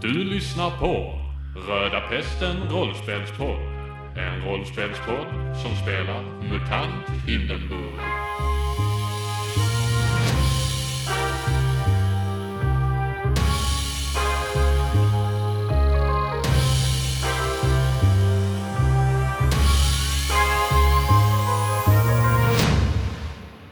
Du lyssnar på Röda Pesten rollspelspodd. En rollspelspodd som spelar MUTANT Hindenburg.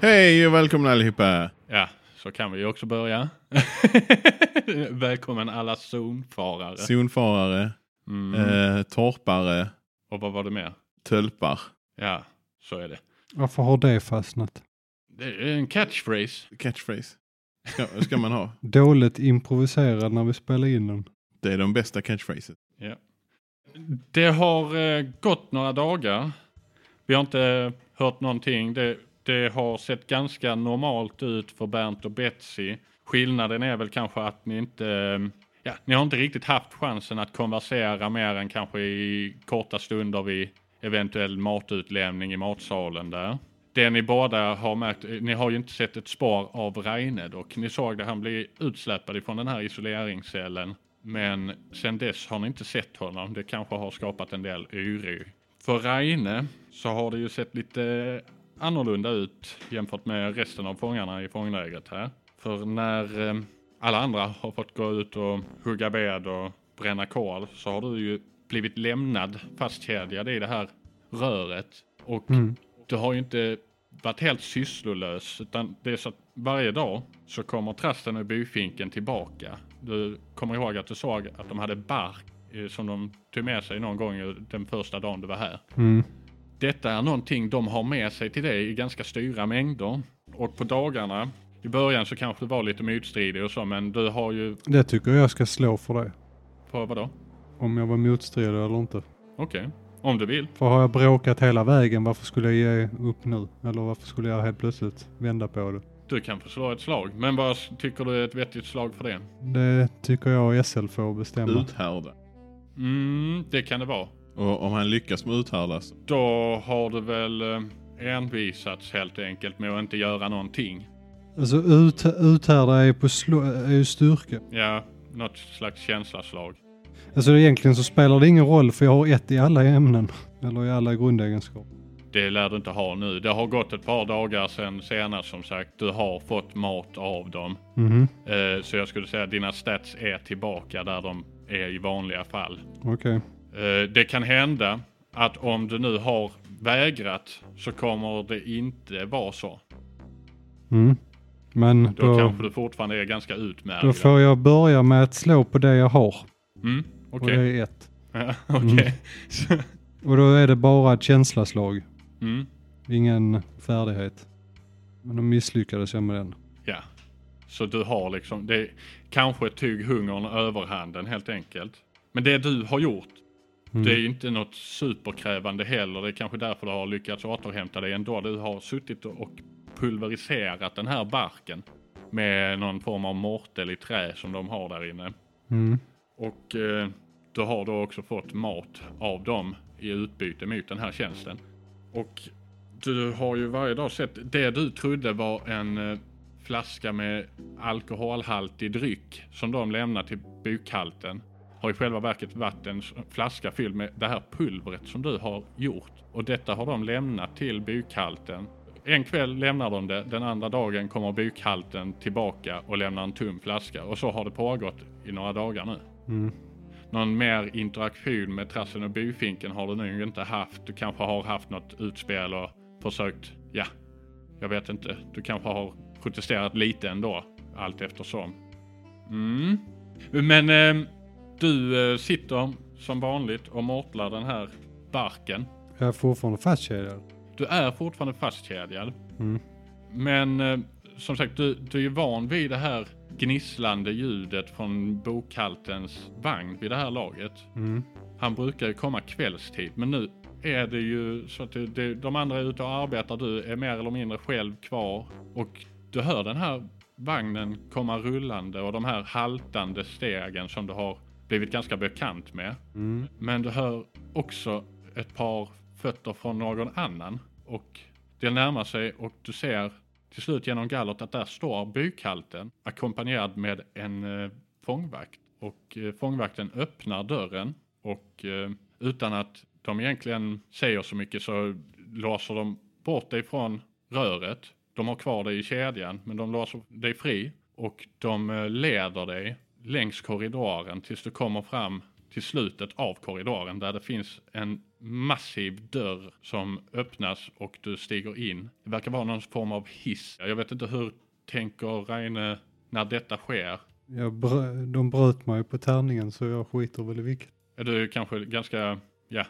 Hej och välkomna allihopa! Ja, så kan vi ju också börja. Välkommen alla zonfarare. Zonfarare, Mm. eh, torpare, Och vad var det mer? tölpar. Ja, så är det. Varför har det fastnat? Det är en catchphrase. Catchphrase. Ska, ska man ha. Dåligt improviserad när vi spelar in den. Det är de bästa catchphrases. Ja. Det har eh, gått några dagar. Vi har inte hört någonting. Det, det har sett ganska normalt ut för Bernt och Betsy. Skillnaden är väl kanske att ni inte, ja, ni har inte riktigt haft chansen att konversera mer än kanske i korta stunder vid eventuell matutlämning i matsalen där. Det ni båda har märkt, ni har ju inte sett ett spår av Reine och ni såg det han bli utsläppad ifrån den här isoleringscellen. Men sen dess har ni inte sett honom. Det kanske har skapat en del oro. För Reine så har det ju sett lite annorlunda ut jämfört med resten av fångarna i fånglägret här. För när eh, alla andra har fått gå ut och hugga ved och bränna kol så har du ju blivit lämnad fastkedjad i det här röret. Och Mm. du har ju inte varit helt sysslolös utan det är så att varje dag så kommer trasten och byfinken tillbaka. Du kommer ihåg att du såg att de hade bark eh, som de tog med sig någon gång den första dagen du var här. Mm. Detta är någonting de har med sig till dig i ganska stora mängder. Och på dagarna, i början så kanske du var lite motstridig och så men du har ju, Det tycker jag ska slå för det. på vadå? Om jag var motstridig eller inte. Okej, om du vill. För har jag bråkat hela vägen, varför skulle jag ge upp nu? Eller varför skulle jag helt plötsligt vända på det? Du kan få slå ett slag. Men vad tycker du är ett vettigt slag för det? Det tycker jag SL får bestämma. Uthärda. Mm, det kan det vara. Och om han lyckas med uthärda så. Då har du väl eh, envisats helt enkelt med att inte göra någonting. Alltså ut, uthärda är, på slå, är ju styrka. Ja, något slags känslaslag. Alltså egentligen så spelar det ingen roll för jag har ett i alla ämnen. Eller i alla grundegenskaper. Det lär du inte ha nu. Det har gått ett par dagar sedan senast som sagt. Du har fått mat av dem. Mhm, Eh, så jag skulle säga att dina stats är tillbaka där de är i vanliga fall. okej. Eh, det kan hända att om du nu har vägrat så kommer det inte vara så. Mm. Men Då, då, kanske du fortfarande är ganska utmärkt. då får jag börja med att slå på det jag har. Mm, Och okej. det är ett. Ja, Okej. Och då är det bara ett känslaslag. Mm. Ingen färdighet. Men då misslyckades jag med den. Ja. Så du har liksom, det kanske tog hungern överhanden helt enkelt. Men det du har gjort, Mm. det är ju inte något superkrävande heller. Det är kanske därför du har lyckats återhämta dig ändå. Du har suttit och pulveriserat den här barken med någon form av mortel i trä som de har där inne. Mm. Och eh, du har då också fått mat av dem i utbyte mot den här tjänsten. Och du har ju varje dag sett det du trodde var en eh, flaska med alkoholhaltig dryck som de lämnar till bukhalten. Har i själva verket varit en flaska fylld med det här pulvret som du har gjort. Och detta har de lämnat till bukhalten. En kväll lämnar de det, den andra dagen kommer bukhalten tillbaka och lämnar en tom flaska. Och så har det pågått i några dagar nu. Mm. Någon mer interaktion med trassen och byfinken har du nog inte haft. Du kanske har haft något utspel och försökt, ja, jag vet inte. Du kanske har protesterat lite ändå, allt eftersom. Mm. Men eh, du eh, sitter som vanligt och mortlar den här barken. Jag är fortfarande fastkedjad. Du är fortfarande fastkedjad. Mm. Men eh, som sagt, du, du är ju van vid det här gnisslande ljudet från bokhaltens vagn vid det här laget. Mm. Han brukar ju komma kvällstid, men nu är det ju så att det, det, de andra är ute och arbetar. Du är mer eller mindre själv kvar och du hör den här vagnen komma rullande och de här haltande stegen som du har blivit ganska bekant med. Mm. Men du hör också ett par fötter från någon annan och det närmar sig och du ser till slut genom gallret att där står bukhalten ackompanjerad med en eh, fångvakt. och eh, fångvakten öppnar dörren och eh, utan att de egentligen säger så mycket så låser de bort dig från röret. De har kvar dig i kedjan men de låser dig fri och de eh, leder dig längs korridoren tills du kommer fram till slutet av korridoren där det finns en massiv dörr som öppnas och du stiger in. Det verkar vara någon form av hiss. Jag vet inte hur tänker Reine när detta sker. Jag brö- de bröt mig på tärningen så jag skiter väl i vilket. Är du kanske ganska, ja,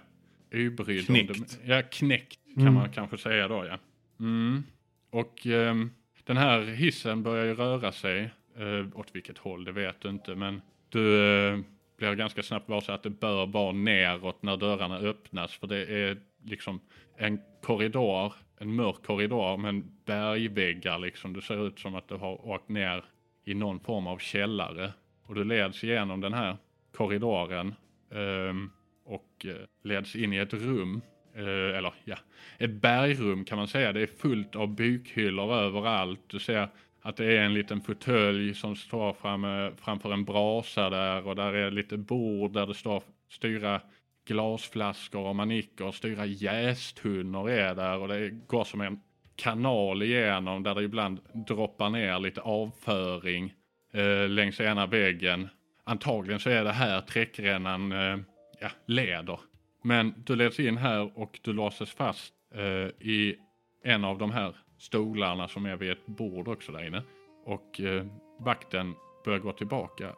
ybrydd? om Knäckt. Ja, knäckt kan Mm. man kanske säga då ja. Mm. Och ehm, den här hissen börjar ju röra sig. Uh, åt vilket håll det vet du inte men du eh, blir ganska snabbt varse att det bör vara neråt när dörrarna öppnas för det är liksom en korridor, en mörk korridor med bergväggar liksom. Det ser ut som att du har åkt ner i någon form av källare och du leds igenom den här korridoren ehm, och eh, leds in i ett rum. Eh, eller ja, ett bergrum kan man säga. Det är fullt av bukhyllor överallt. Du ser att det är en liten fåtölj som står fram, eh, framför en brasa där och där är lite bord där det står styra glasflaskor och manicker och styra jästunnor är där och det går som en kanal igenom där det ibland droppar ner lite avföring eh, längs ena väggen. Antagligen så är det här träckrännan eh, ja, leder. Men du leds in här och du låses fast eh, i en av de här stolarna som är vid ett bord också där inne. Och eh, vakten börjar gå tillbaka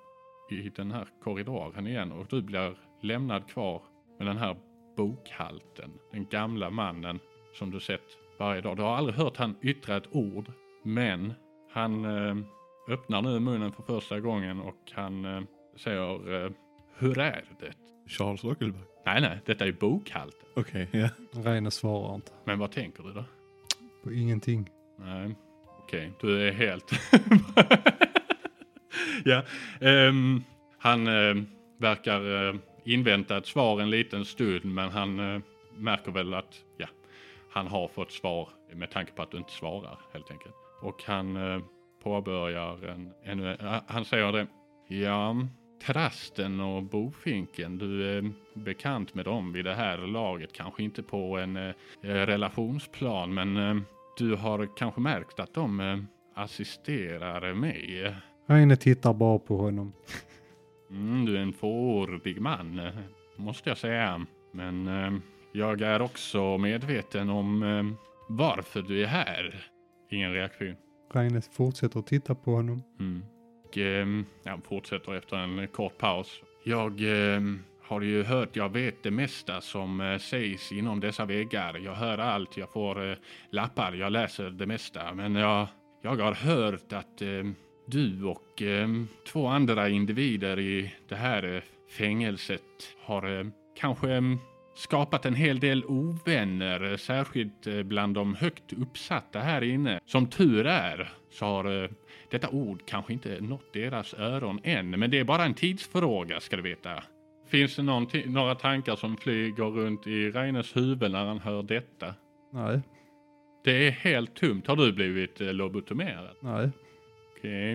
i den här korridoren igen och du blir lämnad kvar med den här bokhalten. Den gamla mannen som du sett varje dag. Du har aldrig hört han yttra ett ord, men han eh, öppnar nu munnen för första gången och han eh, säger eh, Hur är det? Charles Ockelberg. Nej, nej, detta är bokhalten. Okej, ja. Reine svarar inte. Men vad tänker du då? På ingenting. Nej, okej, du är helt... ja, Um, han uh, verkar uh, invänta ett svar en liten stund, men han uh, märker väl att ja, han har fått svar med tanke på att du inte svarar helt enkelt. Och han uh, påbörjar en, en eh, han säger det. Ja, Trasten och Bofinken, du är bekant med dem vid det här laget. Kanske inte på en eh, relationsplan, men eh, du har kanske märkt att de eh, assisterar mig. Reine tittar bara på honom. Mm, du är en fåordig man, eh, måste jag säga. Men eh, jag är också medveten om eh, varför du är här. Ingen reaktion. Reine fortsätter att titta på honom. Mm. Och, ja, han fortsätter efter en kort paus. Jag ehm, har ju hört, jag vet det mesta som eh, sägs inom dessa väggar. Jag hör allt, jag får eh, lappar, jag läser det mesta. Men jag, jag har hört att eh, du och två andra individer i det här eh, fängelset har eh, kanske mm, skapat en hel del ovänner, särskilt eh, bland de högt uppsatta här inne. Som tur är så har eh, detta ord kanske inte nått deras öron än, men det är bara en tidsfråga ska du veta. Finns det några tankar som flyger runt i Reines huvud när han hör detta? Nej, Det är helt tomt. Har du blivit eh, lobotomerad? nej. Okej.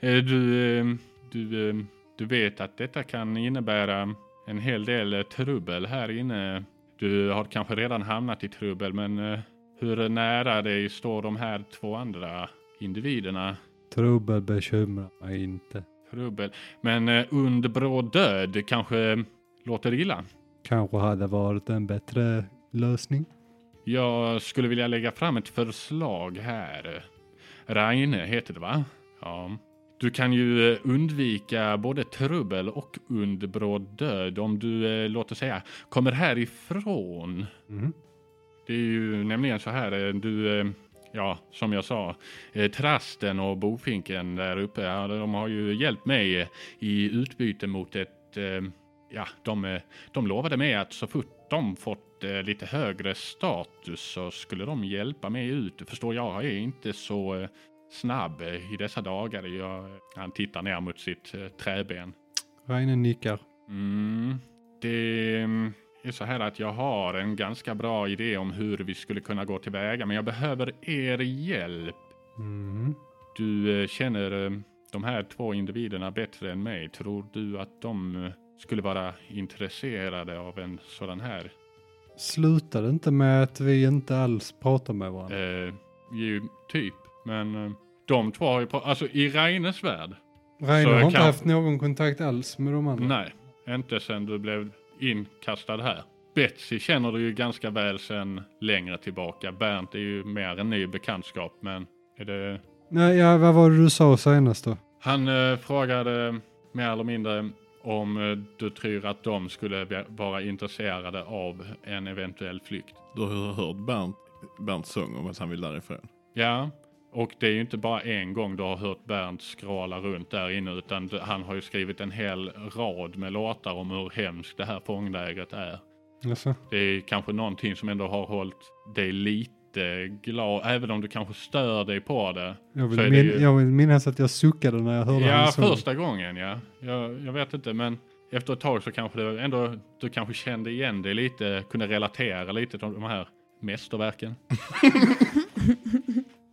Eh, Du, eh, du, eh, du vet att detta kan innebära en hel del trubbel här inne. Du har kanske redan hamnat i trubbel, men hur nära dig står de här två andra individerna? Trubbel bekymrar mig inte. Trubbel. Men eh, under bråd död kanske låter illa. Kanske hade varit en bättre lösning. Jag skulle vilja lägga fram ett förslag här. Raine heter det va? Ja. Du kan ju eh, undvika både trubbel och underbråd död om du, eh, låt oss säga, kommer härifrån. Mm. Det är ju nämligen så här, eh, du, eh, ja, som jag sa, eh, Trasten och Bofinken där uppe, ja, de har ju hjälpt mig eh, i utbyte mot ett, eh, ja, de, eh, de lovade mig att så fort de fått eh, lite högre status så skulle de hjälpa mig ut. Förstår jag, jag är inte så snabb i dessa dagar. Jag, han tittar ner mot sitt träben. Reine nickar. Mm, det är så här att jag har en ganska bra idé om hur vi skulle kunna gå tillväga, men jag behöver er hjälp. Mm. Du eh, känner eh, de här två individerna bättre än mig. Tror du att de eh, skulle vara intresserade av en sådan här? Slutar det inte med att vi inte alls pratar med varandra? Eh, ju typ, men de två har ju, pra- alltså i Reines värld, Rainer så har inte haft någon kontakt alls med de andra. nej, inte sen du blev inkastad här. Betsy känner du ju ganska väl sen längre tillbaka. Bernt är ju mer en ny bekantskap, men är det Nej, ja, vad var det du sa senast då? Han eh, frågade mer eller mindre om eh, du tror att de skulle vara intresserade av en eventuell flykt. Du har hört Bernt, Bernts sång om att han vill därifrån. Ja, och det är ju inte bara en gång du har hört Bernt skråla runt där inne utan han har ju skrivit en hel rad med låtar om hur hemskt det här fånglägret är. Alltså, Det är kanske någonting som ändå har hållit dig lite glad, även om du kanske stör dig på det. jag, vill min- ju- jag vill minnas att jag suckade när jag hörde Ja, första gången ja. Jag, jag vet inte, men efter ett tag så kanske det ändå, du kanske kände igen det lite, kunde relatera lite till de här mästerverken.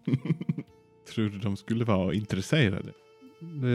Tror du de skulle vara intresserade? Det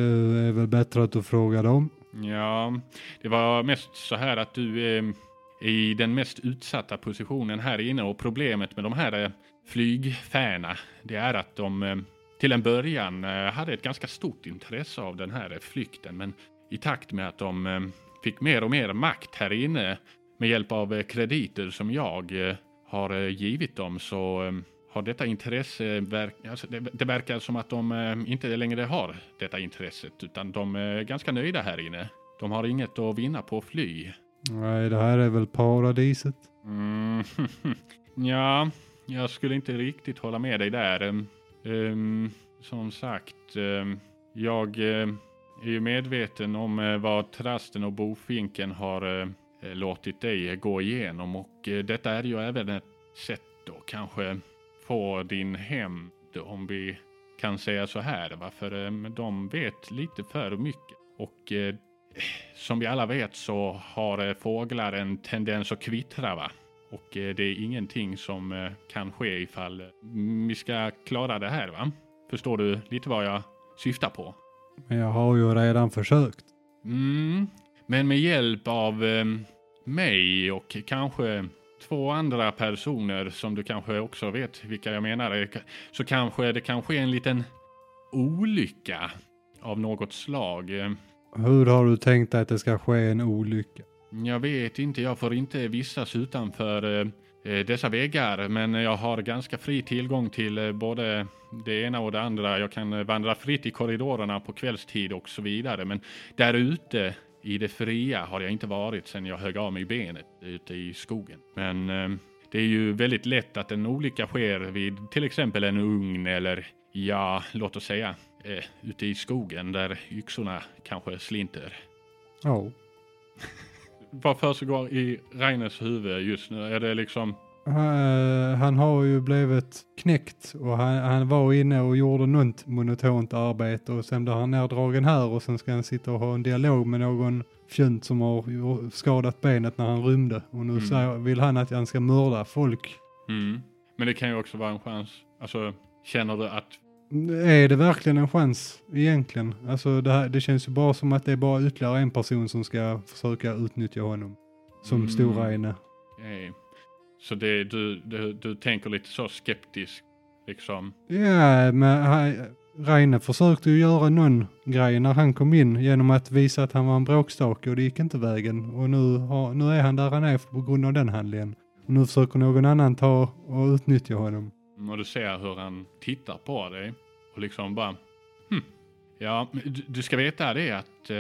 är väl bättre att du frågar dem. Ja, det var mest så här att du är i den mest utsatta positionen här inne och problemet med de här eh, flygfärna, det är att de eh, till en början eh, hade ett ganska stort intresse av den här eh, flykten, men i takt med att de eh, fick mer och mer makt här inne med hjälp av eh, krediter som jag eh, har eh, givit dem så eh, har detta intresse, verk, alltså det, det verkar som att de eh, inte längre har detta intresset utan de är ganska nöjda här inne. De har inget att vinna på att fly. Nej, det här är väl paradiset. Mm, ja, jag skulle inte riktigt hålla med dig där. Ehm, som sagt, ehm, jag eh, är ju medveten om eh, vad trasten och bofinken har eh, eh, låtit dig gå igenom och eh, detta är ju även ett sätt att kanske få din hem, om vi kan säga så här, va? för eh, de vet lite för mycket. Och eh, som vi alla vet så har eh, fåglar en tendens att kvittra va? Och eh, det är ingenting som kan ske ifall vi ska klara det här va? Förstår du lite vad jag syftar på? Men jag har ju redan försökt. Mm, men med hjälp av eh, mig och kanske två andra personer som du kanske också vet vilka jag menar, så kanske det kan ske en liten olycka av något slag. Hur har du tänkt att det ska ske en olycka? Jag vet inte, jag får inte vistas utanför eh, eh, dessa väggar, men jag har ganska fri tillgång till eh, både det ena och det andra. Jag kan vandra fritt i korridorerna på kvällstid och så vidare, men där ute i det fria har jag inte varit sedan jag högg av mig benet ute i skogen. Men eh, det är ju väldigt lätt att en olycka sker vid till exempel en ugn eller ja, låt oss säga eh, ute i skogen där yxorna kanske slinter. Ja. Vad försiggår i Reines huvud just nu? Är det liksom... Han, han har ju blivit knäckt och han, han var inne och gjorde något monotont arbete och sen blev han neddragen här och sen ska han sitta och ha en dialog med någon fjönt som har skadat benet när han rymde och nu Mm. säger, vill han att han ska mörda folk. Mm. Men det kan ju också vara en chans. Alltså, känner du att... Är det verkligen en chans egentligen? Alltså det, här, det känns ju bara som att det är bara ytterligare en person som ska försöka utnyttja honom. Som Mm. Stora-Eine. Eh, så det, du, du, du tänker lite så skeptisk, liksom. Ja, men han, Reine försökte ju göra någon grej när han kom in genom att visa att han var en bråkstake och det gick inte vägen. Och nu, har, nu är han där han är på grund av den handlingen. Och nu försöker någon annan ta och utnyttja honom. Och du ser hur han tittar på dig och liksom bara... Hm. Ja, du, ska veta det att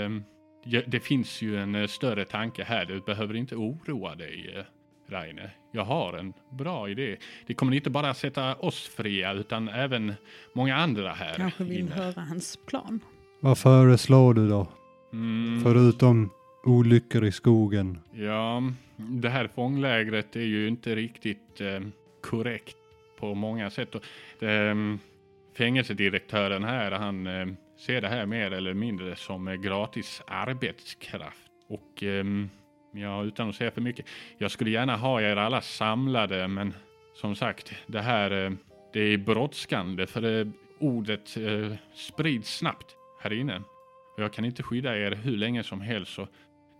ja, det finns ju en eh, större tanke här. Du behöver inte oroa dig, eh, Raine. Jag har en bra idé. Det kommer inte bara sätta oss fria utan även många andra här Kanske vill inne. höra hans plan. Vad föreslår du då? Mm. Förutom olyckor i skogen. Ja, det här fånglägret är ju inte riktigt eh, korrekt på många sätt. Och, eh, fängelsedirektören här, han eh, ser det här mer eller mindre som eh, gratis arbetskraft. Och ehm, ja, utan att säga för mycket, jag skulle gärna ha er alla samlade, men som sagt, det här eh, det är brådskande för eh, ordet eh, sprids snabbt. här inne. Och jag kan inte skydda er hur länge som helst. Så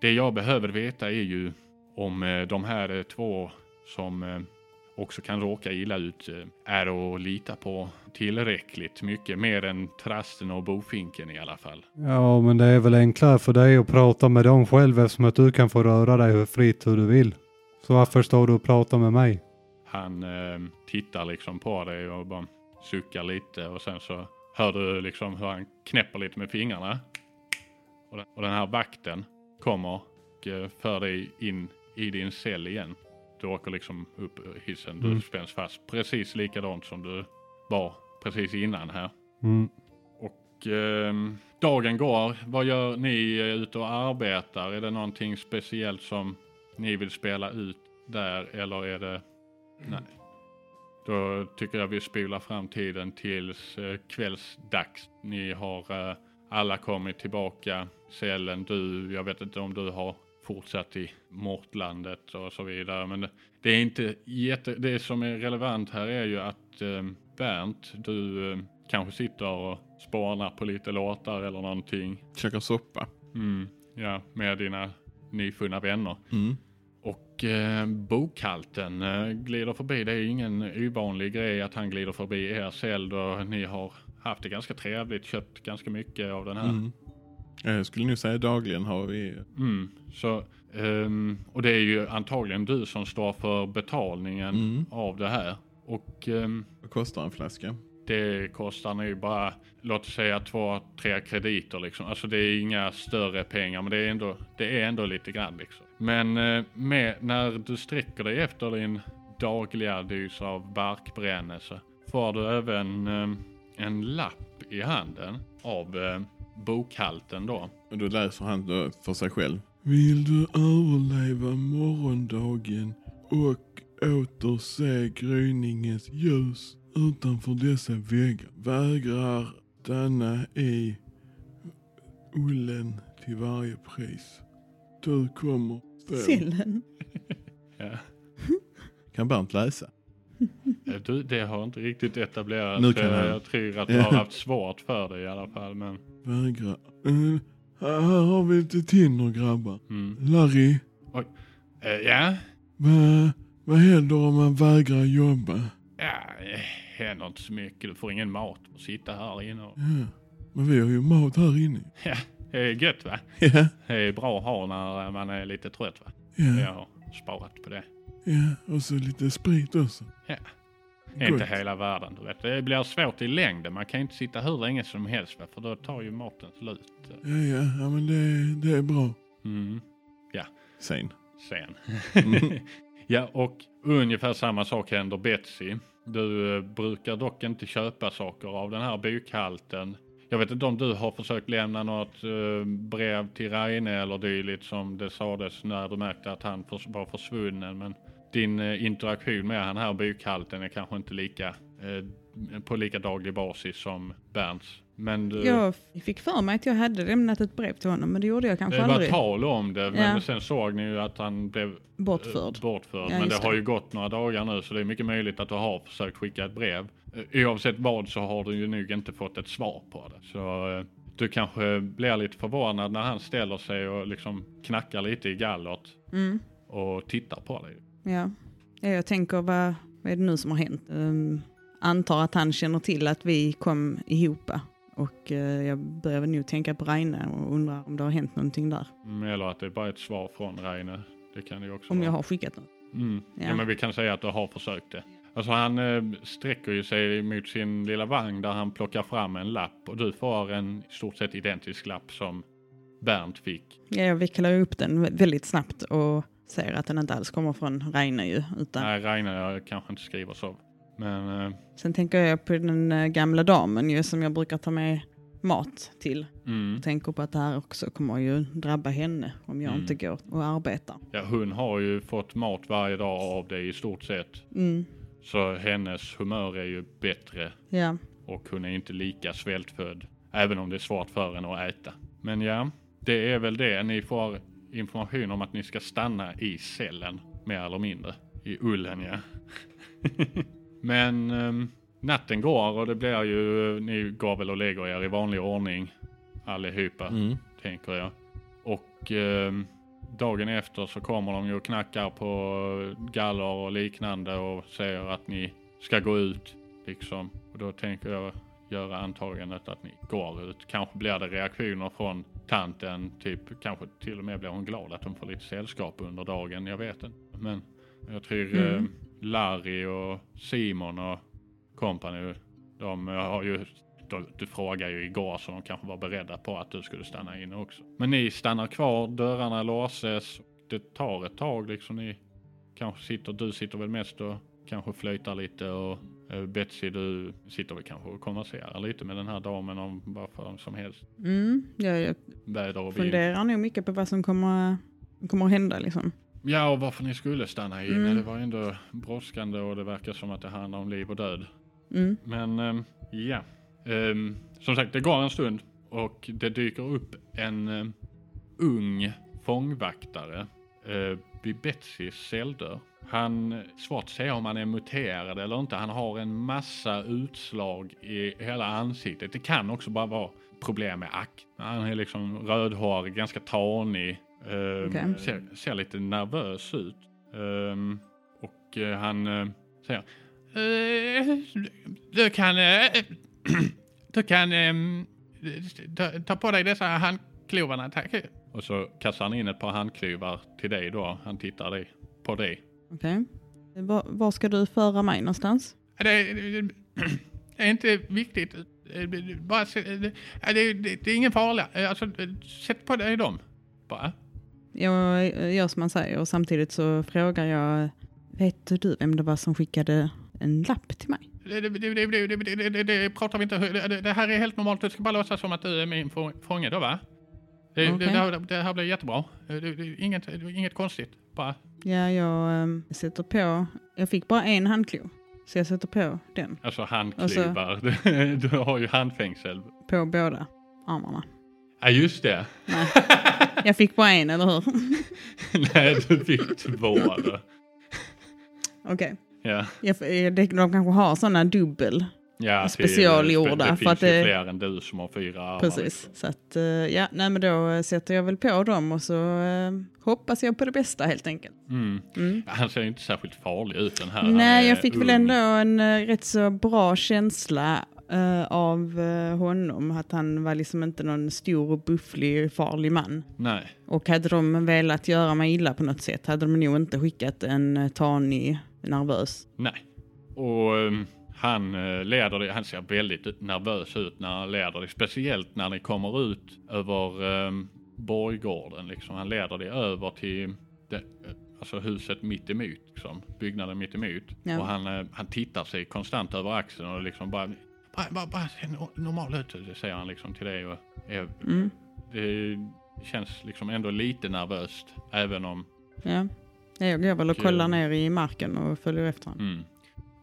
det jag behöver veta är ju om de här två som också kan råka illa ut eh, är att lita på tillräckligt mycket. Mer än trasten och bofinken i alla fall. Ja, men det är väl enklare för dig att prata med dem själv eftersom att du kan få röra dig fritt hur du vill. Så varför står du och pratar med mig? Han eh, tittar liksom på dig och bara suckar lite och sen så hör du liksom hur han knäpper lite med fingrarna. Och den, och den här vakten kommer och eh, för dig in i din cell igen. Du åker liksom upp hissen, du Mm. spänns fast precis likadant som du var precis innan här. Mm. Och ehm, dagen går, vad gör ni eh, ute och arbetar? Är det någonting speciellt som ni vill spela ut där eller är det, nej. Då tycker jag vi spolar fram tiden tills eh, kvällsdags. Ni har eh, alla kommit tillbaka. Cellen, du, jag vet inte om du har fortsatt i Mortlandet och så vidare. Men det, är inte jätte, det som är relevant här är ju att eh, Bernt, du eh, kanske sitter och spanar på lite låtar eller någonting. Käkar soppa. Mm, ja, med dina nyfunna vänner. Mm. Och eh, bokhalten eh, glider förbi. Det är ingen ovanlig grej att han glider förbi er cell då ni har haft det ganska trevligt, köpt ganska mycket av den här. Mm. Jag skulle nu säga dagligen har vi... Mm, så, ehm, och det är ju antagligen du som står för betalningen Mm. av det här. Och ehm, Vad kostar en flaska? det kostar nu bara, låt oss säga två, tre krediter liksom. Alltså det är inga större pengar men det är ändå, det är ändå lite grann liksom. Men eh, med, när du sträcker dig efter din dagliga dos av barkbrännelse får du även eh, en lapp i handen av eh, bokhalten då. Och då läser han då för sig själv. Vill du överleva morgondagen och åter se gryningens ljus utanför dessa väggar vägrar stanna i ullen till varje pris. Du kommer få... Sillen. Ja. Kan Bernt läsa? Eh, Du, det har inte riktigt etablerats. Nu kan Eh, han. Jag tror att du har haft svårt för det i alla fall. Men, Vägra. Uh, här har vi lite Tinder grabbar. mm. Larry, Eh, ja, vad, vad händer om man vägrar jobba? ja, det händer inte så mycket. Du får ingen mat och sitta här inne. Och, Ja, men vi har ju mat här inne. ja, det är gött va? Ja, Det är bra att ha när man är lite trött va? ja, Jag har sparat på det. Ja. Och så lite sprit också. Ja. Det är inte hela världen du vet. Det blir svårt i längden. Man kan inte sitta hur länge som helst va? För då tar ju maten slut. Ja, ja, ja men det, det är bra. Mm. Sen. sen. Mm. ja, och ungefär samma sak händer Betsy. Du eh, brukar dock inte köpa saker av den här bokhalten. Jag vet inte om du har försökt lämna något eh, brev till Reine eller dylikt som det sades när du märkte att han var försvunnen. Men din eh, interaktion med han här bokhalten är kanske inte lika eh, på lika daglig basis som Bernts. Men Jag fick för mig att jag hade lämnat ett brev till honom, men det gjorde jag kanske det var aldrig. tal om det, men Ja. sen såg ni ju att han blev Bortförd. eh, bortförd. Ja, men det just har det. ju gått några dagar nu så det är mycket möjligt att du har försökt skicka ett brev. Oavsett vad så har du ju nog inte fått ett svar på det. Så du kanske blir lite förvånad när han ställer sig och liksom knackar lite i gallert Mm. och tittar på dig. Ja. ja, jag tänker vad, vad är det nu som har hänt? Um, antar att han känner till att vi kom ihop och eh, jag börjar nu tänka på Reine och undrar om det har hänt någonting där. Mm, Eller att det är bara ett svar från Reine. Det kan ju också Om vara. jag har skickat något. Mm. Ja. Ja. men vi kan säga att du har försökt det. Alltså han eh, sträcker ju sig mot sin lilla vagn där han plockar fram en lapp och du får en i stort sett identisk lapp som Bernt fick. Ja, jag vecklar upp den vä- väldigt snabbt och ser att den inte alls kommer från Reine ju. Utan Nej, Rainer kanske inte skriver så. Men eh, Sen tänker jag på den eh, gamla damen ju som jag brukar ta med mat till. mm. Jag tänker på att det här också kommer ju drabba henne om jag Mm. inte går och arbetar. ja, hon har ju fått mat varje dag av dig i stort sett. Mm. Så hennes humör är ju bättre Ja, och hon är inte lika svältfödd. Även om det är svårt för henne att äta. Men ja, det är väl det. Ni får information om att ni ska stanna i cellen, mer eller mindre. I ullen ja. Men ehm, natten går och det blir ju, ni går väl och lägger er i vanlig ordning. allihopa, Mm. tänker jag. Och eh, dagen efter så kommer de ju och knackar på galler och liknande och säger att ni ska gå ut. Liksom. Och då tänker jag göra antagandet att ni går ut. Kanske blir det reaktioner från tanten, typ kanske till och med blir hon glad att hon får lite sällskap under dagen. Jag vet inte. Men jag tror eh, Mm. Larry och Simon och company, de har ju du, du frågade ju igår så de kanske var beredda på att du skulle stanna inne också. Men ni stannar kvar, dörrarna låses. Det tar ett tag liksom. Ni kanske sitter, du sitter väl mest och kanske flöjtar lite och eh, Betsy du sitter väl kanske och konverserar lite med den här damen om vad fan som helst. Mm, jag, jag Väder och funderar nog mycket på vad som kommer, kommer att hända liksom. Ja och varför ni skulle stanna inne. Mm. Det var ändå brådskande och det verkar som att det handlar om liv och död. Mm. Men ehm, ja, Ehm, som sagt det går en stund och det dyker upp en ehm, ung fångvaktare uh, vid Betsys celldörr. Han, svårt att säga om han är muterad eller inte. Han har en massa utslag i hela ansiktet. Det kan också bara vara problem med ack. Han är liksom rödhårig, ganska tanig. ehm, Okej. ser, ser lite nervös ut. Ehm, och eh, han eh, säger Eh, du kan... du kan ehm, ta, ta på dig dessa handklovarna, tack. Och så kastar han in ett par handklovar till dig då. Han tittar dig, på dig. Okej. Okay. Va, ska du föra mig någonstans? Det är, det är inte viktigt. Bara, det, det, det är ingen fara. Alltså, sätt på dig dem bara. Jag gör som man säger och samtidigt så frågar jag Vet du vem det var som skickade en lapp till mig? Det, det, det, det pratar vi inte om. Det här är helt normalt. Du ska bara låtsas som att du är min fånge då va? Det, det, Okej. det, här, det här blir jättebra. Det, det, det, inget, inget konstigt. Bara. Ja, jag ehm, sätter på, jag fick bara en handklo. Så jag sätter på den, Alltså handklyvar. Du, du har ju handfängsel. på båda armarna. Ja just det. Nej, jag fick bara en, eller hur? Nej du fick två. Okej. Ja. Jag- eh, det- De kanske har sådana dubbel. Ja, Specialgjorda, Det, det för finns att ju det- fler än du som har fyra armar. Precis. Så att, eh, ja, nej men då eh, sätter jag väl på dem och så eh, hoppas jag på det bästa helt enkelt. Mm. Mm. Han ser inte särskilt farlig ut den här. Nej, jag fick väl ung. ändå en eh, rätt så bra känsla eh, av eh, honom. Att han var liksom inte någon stor och bufflig farlig man. Nej. Och hade de velat göra mig illa på något sätt hade de nog inte skickat en eh, tanig, nervös. Nej. Och um, han uh, leder dig, han ser väldigt nervös ut när han leder dig. Speciellt när ni kommer ut över um, borggården liksom. Han leder dig över till det, eh, alltså huset mitt emot, liksom. byggnaden mitt emot. Ja. Och han, eh, han tittar sig konstant över axeln och liksom bara, bara, bara, bara se no- normal ut, det säger han liksom till dig. Och är, Mm. det känns liksom ändå lite nervöst, även om Ja. Jag går väl och kollar eh, ner i marken och följer efter honom. Mm.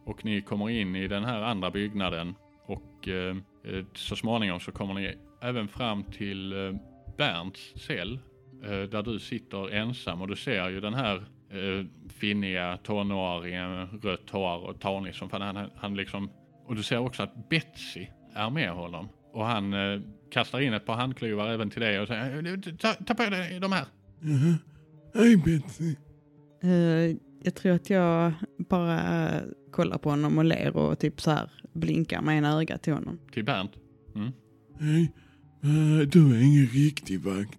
Och ni kommer in i den här andra byggnaden och eh, eh, så småningom så kommer ni även fram till eh, Bernts cell eh, där du sitter ensam och du ser ju den här eh, finniga tonåringen, rött hår och tanig som fan. Han, han liksom, och du ser också att Betsy är med honom och han eh, kastar in ett par handklovar även till dig och säger "Eh, ta, ta på dig de här. Jaha. Hej Betsy. Eh, jag tror att jag bara eh, kollar på honom och ler och typ så här blinkar med ena ögat till honom. Till Bernt. Mm. Hej. Eh, Du är ingen riktig vakt.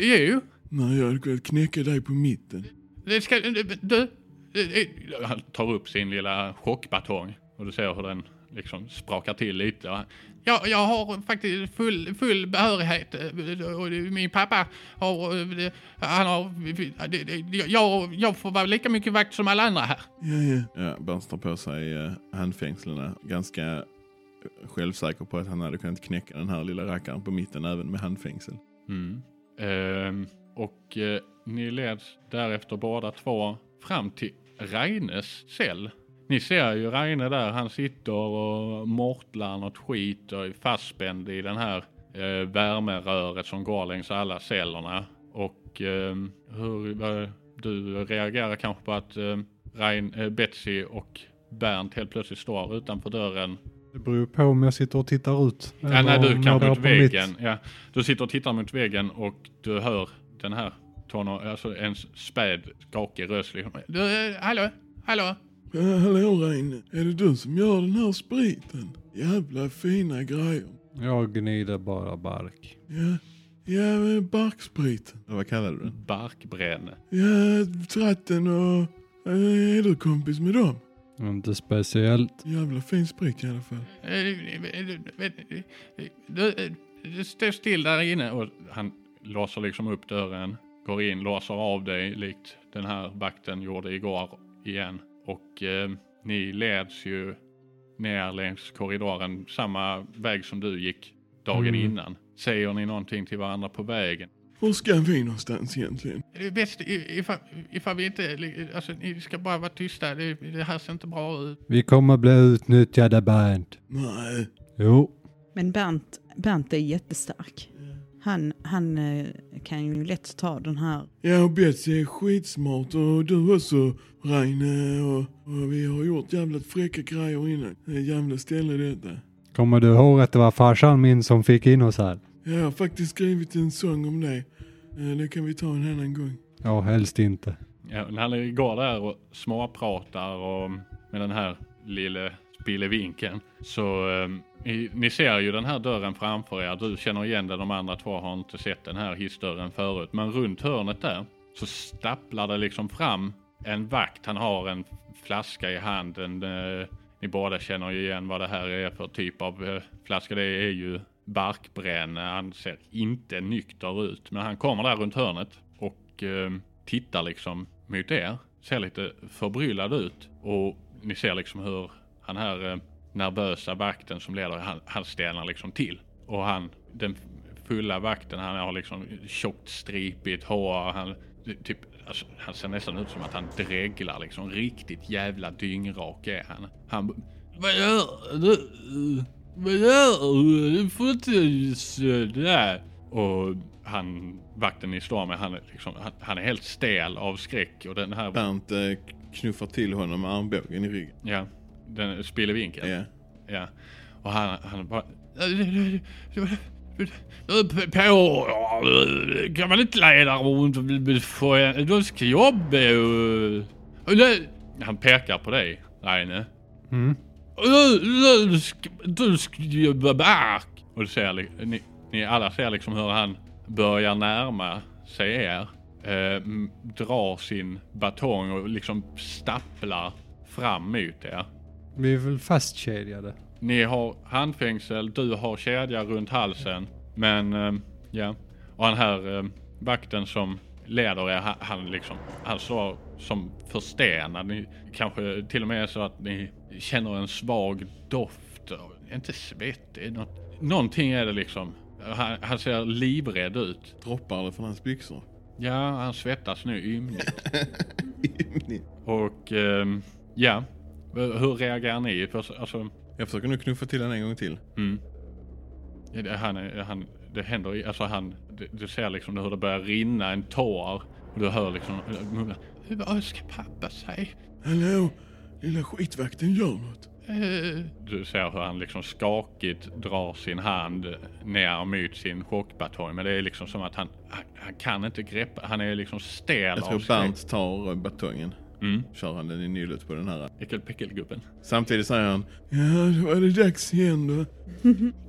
Jo, Nej, jag hade kunnat knäcka dig på mitten. Det ska, du, du, han tar upp sin lilla chockbatong och du ser hur den liksom sprakar till lite. Ja, jag har faktiskt full, full behörighet eh, och min pappa har, eh, han har, jag, jag får vara lika mycket vakt som alla andra här. Ja, ja. Ja, Bernt tar på sig eh, handfängslena. Ganska självsäker på att han hade kunnat knäcka den här lilla rackaren på mitten även med handfängsel. Mm. Ehm, och eh, ni leds därefter båda två fram till Reines cell. Ni ser ju Reine där, han sitter och mortlar något skit och är fastspänd i den här eh, värmeröret som går längs alla cellerna. Och ehm, hur, vad- du reagerar kanske på att eh, Rein, eh, Betsy och Bernt helt plötsligt står utanför dörren Det beror ju på om jag sitter och tittar ut. Ja, nej, du kan mot mitt. väggen. Ja, du sitter och tittar mot väggen och du hör den här tonår, alltså en späd, skakig röst liksom. Du, eh, hallå, hallå? Ja, hallå Reine, är det du som gör den här spriten? Jävla fina grejer. Jag gnider bara bark. Ja, ja men barkspriten. Eller vad kallar du den? Barkbränne. Ja, tratten och... eh, Är du kompis med dem? Inte speciellt. Jävla fin sprit i alla fall. Du, du står still där inne och han låser liksom upp dörren, går in, låser av dig likt den här vakten gjorde igår igen. Och eh, ni leds ju ner längs korridoren samma väg som du gick dagen Mm. innan. Säger ni någonting till varandra på vägen? Var ska vi någonstans egentligen? Det är bäst ifall, ifall vi inte, alltså ni ska bara vara tysta, det, det här ser inte bra ut. Vi kommer bli utnyttjade Bernt. Nej. Jo. Men Bernt, Bernt är jättestark. Han, han eh, kan ju lätt ta den här. Ja, och Betsy är skitsmart och du också Reine och, och vi har gjort jävligt fräcka grejer innan. Det är jävla ställe detta. Kommer du ihåg att det var farsan min som fick in oss här? Jag har faktiskt skrivit en sång om det. Eh, Det kan vi ta en annan gång. Ja, helst inte. Ja, när han går där och småpratar och med den här lille spillevinkeln så eh, ni, ni ser ju den här dörren framför er. Du känner igen den, de andra två har inte sett den här hissdörren förut. Men runt hörnet där så stapplar det liksom fram en vakt. Han har en flaska i handen. Eh, ni båda känner ju igen vad det här är för typ av eh, flaska. Det är ju barkbränne. Han ser inte nykter ut. Men han kommer där runt hörnet och eh, tittar liksom mot er. Ser lite förbryllad ut. Och ni ser liksom hur han här eh, nervösa vakten som leder, han, han stelnar liksom till. Och han, den fulla vakten, han har liksom tjockt stripigt hår. Han, typ, alltså, han ser nästan ut som att han dreglar liksom. Riktigt jävla dyngrak är han. Han Vad gör du? Vad gör du? Du får inte sådär. Och han, vakten ni står med, han är, liksom, han, han är helt stel av skräck. Och den här, Bernt eh, knuffar till honom med armbågen i ryggen. ja, den spillevinkeln. Ja. Ja. Och han, han bara... På, kan man inte leda runt och få en... Du ska jobba och... Han pekar på dig, Reine. Mm. Du, du, ska, du ska jobba bark. Och du ser, ni, ni alla ser liksom hur han börjar närma sig er. Eh, drar sin batong och liksom stapplar fram mot er. Vi är väl fastkedjade. Ni har handfängsel, du har kedja runt halsen. Men eh, ja, och han här eh, vakten som leder er, han, han liksom, han står som förstenad. Ni kanske till och med är så att ni känner en svag doft. Inte svett, det är något, någonting är det liksom. Han, han ser livrädd ut. Droppar det från hans byxor. Ja, han svettas nu ymnigt. Och ehm, ja, hur reagerar ni? För, alltså, Jag försöker nu knuffa till honom en gång till. Mm. Han, han, det händer, alltså han, du, ser liksom hur det börjar rinna en tår och du hör liksom mumla. Vad ska pappa säga? Hallå? Lilla skitvakten gör något. Eh. Du ser hur han liksom skakigt drar sin hand ner mot sin chockbatong. Men det är liksom som att han, han, han kan inte greppa, han är liksom stel Jag tror. Bernt tar batongen. Mm. Kör han den i nyllet på den här. Äckelpäckelgubben. Samtidigt säger han. Ja, då är det dags igen då.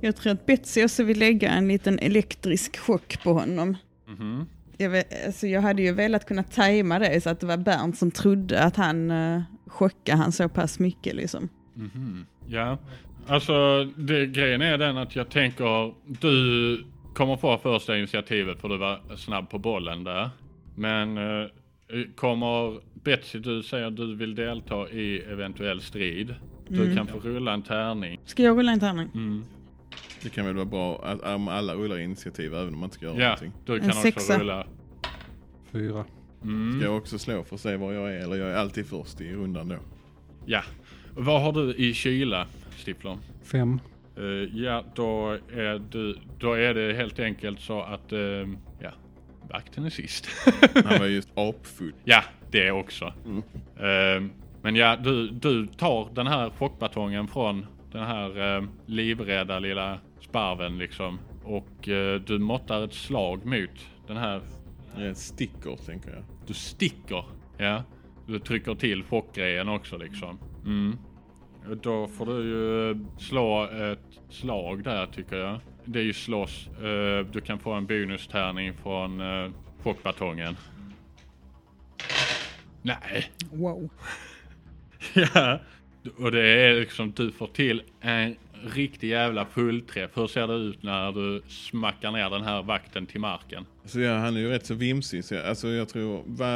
Jag tror att Betsy också vill lägga en liten elektrisk chock på honom. Mhm. Jag, vet, alltså jag hade ju velat kunna tajma det så att det var Bernt som trodde att han uh, chockade han så pass mycket liksom. Mhm. Ja, alltså det, grejen är den att jag tänker du kommer få första initiativet för du var snabb på bollen där. Men eh, kommer Betsy, du säger att du vill delta i eventuell strid. Du Mm. kan få rulla en tärning. Ska jag rulla en tärning? Mm. Det kan väl vara bra att om alla rullar initiativ även om man inte ska göra Ja, någonting. du En kan också sexa. rulla. Fyra. Mm. Ska jag också slå för att se var jag är eller jag är alltid först i rundan då. Ja. Vad har du i kyla, Stiflon? Fem. Eh, ja, då är, du, då är det helt enkelt så att, eh, ja, vakten är sist. Han var just apfull. Ja, det också. Ehm, men ja, du, du tar den här chockbatongen från den här eh, livrädda lilla sparven liksom. Och eh, du måttar ett slag mot den här. Jag sticker tänker jag. Du sticker. Ja. Du trycker till chockgrejen också liksom. Mm. Då får du ju slå ett slag där tycker jag. Det är ju slåss. Eh, du kan få en bonustärning från eh, chockbatongen. Nej. Wow. Ja. Och det är liksom du får till en riktig jävla fullträff. Hur ser det ut när du smackar ner den här vakten till marken? Så ja, han är ju rätt så vimsig. Så jag, alltså jag tror, vad,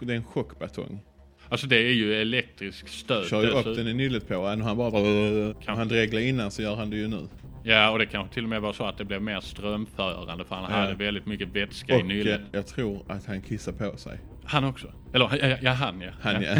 det är en chockbatong. Alltså det är ju elektrisk stöt. Kör ju upp den i nyllet på en och han bara... Om han dreglade innan så gör han det ju nu. Ja, och det kan till och med vara så att det blev mer strömförande för han Ja. hade väldigt mycket vätska i Och nyllet. eh, jag tror att han kissar på sig. Han också. Eller ja, ja han ja. Han, ja.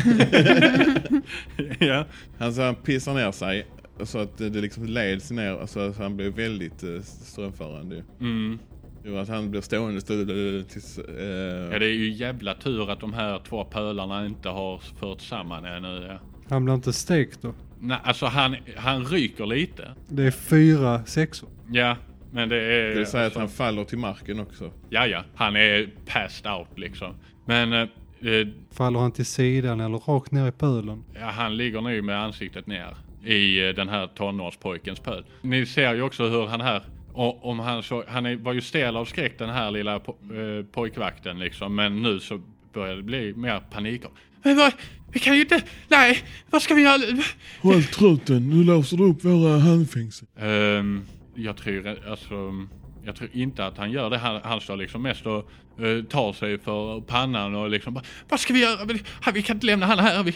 ja. han, så han pissar ner sig så att det liksom leds ner så att han blir väldigt eh, strömförande. ju. Mm. Jo, att han blir stående stå- tills... Eh, ja, det är ju jävla tur att de här två pölarna inte har fört samman ännu. Ja. Han blir inte stekt då. Nej, alltså han, han ryker lite. Det är fyra sexor. Ja, men det är... det vill säga att alltså- han faller till marken också. Ja, ja. Han är passed out liksom. Men eh, eh, Faller han till sidan eller rakt ner i pölen? ja, han ligger nu med ansiktet ner i eh, den här tonårspojkens pöl. Ni ser ju också hur han här, och, om han, så, han är, var ju stel av skräck den här lilla po, eh, pojkvakten liksom. Men nu så börjar det bli mer panik. Men vad, vi kan ju inte, nej, vad ska vi göra? Håll truten, nu låser du upp våra handfängsel. Ehm, jag tror alltså, jag tror inte att han gör det. Han, han står liksom mest och eh, tar sig för pannan och liksom bara, vad ska vi göra? Vi, vi kan inte lämna han här. Vi,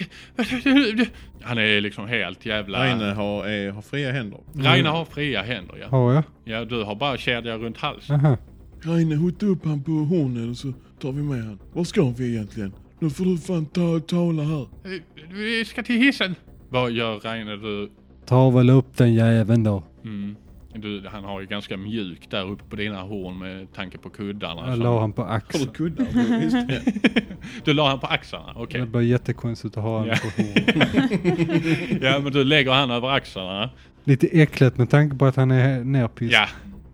han är liksom helt jävla... Reine har, är, har fria händer. Rainer har fria händer ja. Har jag? Ja, du har bara kedja runt halsen. Aha. Reine, hota upp han på hornen så tar vi med han. Var ska vi egentligen? Nu får du fan ta, tala här. Eh, Vi ska till hissen. Vad gör Rainer? Du, Ta väl upp den jäveln då. mm, du, han har ju ganska mjukt där uppe på dina horn med tanke på kuddarna. Jag la han på Har du axeln. kuddar? Du la han på axlarna? Okej. Det blir jättekonstigt att ha Ja. på horn. Ja, men du lägger han över axlarna. Lite äckligt med tanke på att han är nerpissad. Ja,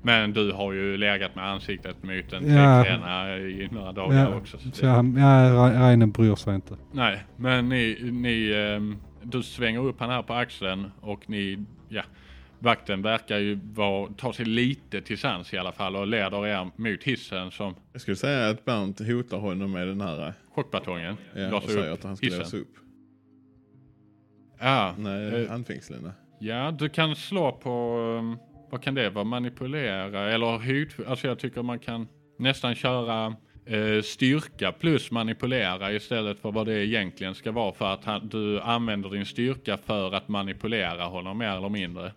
men du har ju legat med ansiktet mot en Ja. i några dagar Ja, också. Så så han, ja, Rainer bryr sig inte. nej, men ni, ni ehm, du svänger upp han här på axeln och ni, ja, vakten verkar ju vara, ta sig lite till sans i alla fall och leder er mot hissen som Jag skulle säga att Bernt hotar honom med den här. eh, chockbatongen Ja, och säger att han ska hissen. upp. Ja, Nej, eh, handfängslen. ja, du kan slå på, ehm, vad kan det vara, manipulera eller hot, alltså jag tycker man kan nästan köra eh, styrka plus manipulera istället för vad det egentligen ska vara för att han, du använder din styrka för att manipulera honom mer eller mindre.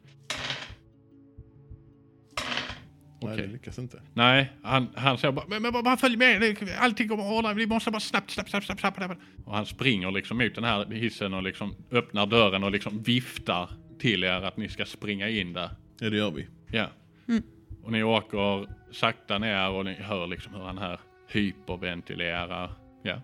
Nej, Okej. det lyckas inte. Nej, han, han säger bara, men, men bara följ med, allting kommer att ordna, vi måste bara snabbt, snabbt, snabbt, snabbt, snabbt, snabbt. Och han springer liksom mot den här hissen och liksom öppnar dörren och liksom viftar till er att ni ska springa in där. Ja, det gör vi. Ja. Och ni åker sakta ner och ni hör liksom hur han här hyperventilerar. Ja.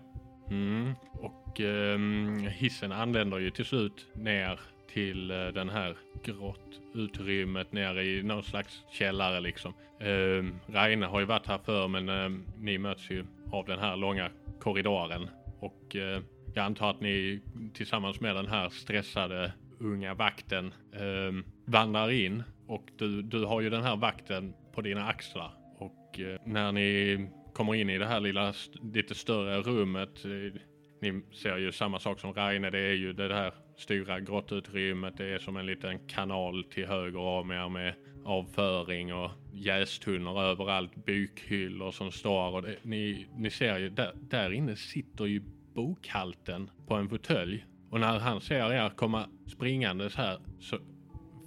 Mm. Och ehm, hissen anländer ju till slut ner till eh, den här grottutrymmet nere i någon slags källare liksom. Eh, Reine har ju varit här förr, men eh, ni möts ju av den här långa korridoren. Och eh, jag antar att ni tillsammans med den här stressade unga vakten eh, vandrar in. Och du, du har ju den här vakten på dina axlar. Och eh, när ni kommer in i det här lilla st- lite större rummet. Eh, ni ser ju samma sak som Reine, Det är ju det här stora grottutrymmet. Det är som en liten kanal till höger om er med avföring och jästunnor överallt. Bukhyllor som står. Och det, ni, ni ser ju där, där inne sitter ju bokhalten på en fåtölj. Och när han ser er komma springandes här så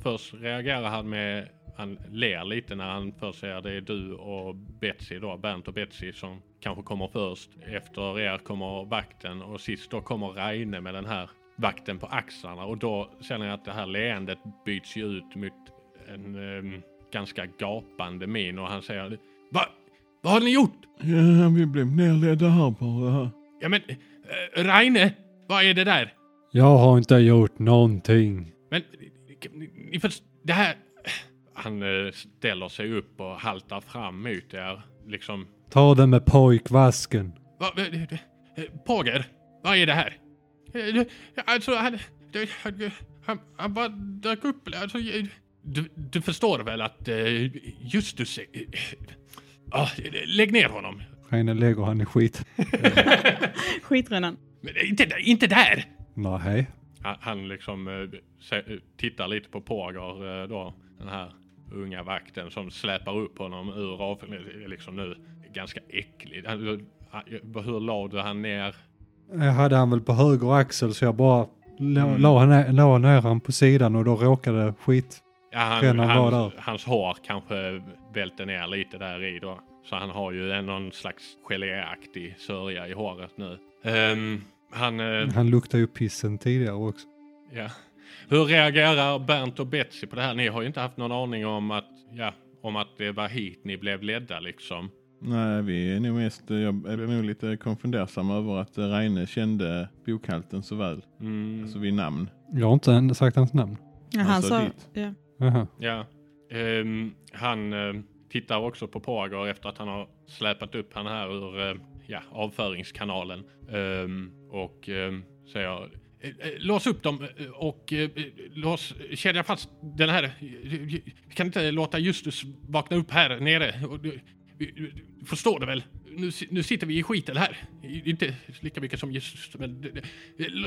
först reagerar han med han ler lite när han först ser det är du och Betsy då, Bernt och Betsy som kanske kommer först. Efter er kommer vakten och sist då kommer Reine med den här vakten på axlarna och då känner jag att det här leendet byts ju ut mot en ehm, ganska gapande min och han säger Va? Vad har ni gjort? Ja, vi blev nerledda här bara. Ja men, äh, Reine, vad är det där? Jag har inte gjort någonting. Men ni, ni först, det här... Han eh, ställer sig upp och haltar fram mot er. Liksom... Ta det med pojkvasken. Va, va, det- det- eh, Påger, vad är det här? Eh, Alltså, han... han- Han, han bara dök upp. Alltså, eh, du, du förstår väl att eh, Justus... eh, eh, ah, lägg ner honom. Reine lägger han i skit. Skitrännan. Inte, inte där! Nej. Han, han liksom eh, eh, tittar lite på Pågar eh, då, den här unga vakten som släpar upp honom ur är liksom nu ganska. Han, han, hur lade han ner? Jag hade han väl på höger axel så jag bara la, Mm. la, ner, la ner han på sidan och då råkade skit. Ja, han, hans, där. hans hår kanske välte ner lite där i då. Så han har ju någon slags geléaktig sörja i håret nu. Ehm, han, eh, Han luktade ju pissen tidigare också. ja. Hur reagerar Bernt och Betsy på det här? Ni har ju inte haft någon aning om att, ja, om att det var hit ni blev ledda liksom. Nej, vi är nog mest, jag är nog lite konfundersam över att Reine kände bokhalten så väl. Mm, Alltså vid namn. Jag har inte sagt hans namn. Ja, Han han sa sa... ditt. Ja. Ja. Ehm, han eh, tittar också på Pågar efter att han har släpat upp han här ur eh, ja, avföringskanalen. Ehm, och um, säger eh, eh, Lås upp dem eh, och lås, kedja fast den här. Vi kan inte låta Justus vakna upp här nere. Du- Förstår du väl? Nu, nu sitter vi i skiten här. Inte lika mycket som Justus, men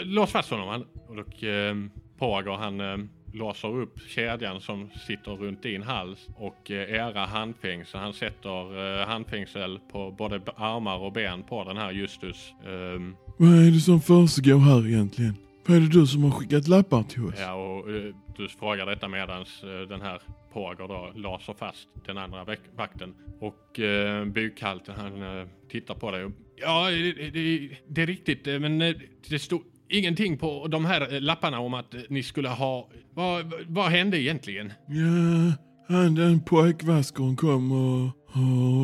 lås fast honom. Han, och eh, Pager han eh, låser upp kedjan som sitter runt din hals och eh, era handfängsel. Han sätter eh, handfängsel på både armar och ben på den här Justus. Eh, Vad är det som försiggår här egentligen? Vad är det du som har skickat lappar till oss? Ja, och eh, du frågar detta medans eh, den här Påger då laser fast den andra vak- vakten. Och eh, bukhalten han eh, tittar på dig. och- Ja, det, det, det är riktigt, men det stod ingenting på de här lapparna om att ni skulle ha... Vad, vad hände egentligen? Ja, han den pojkvaskaren kom och,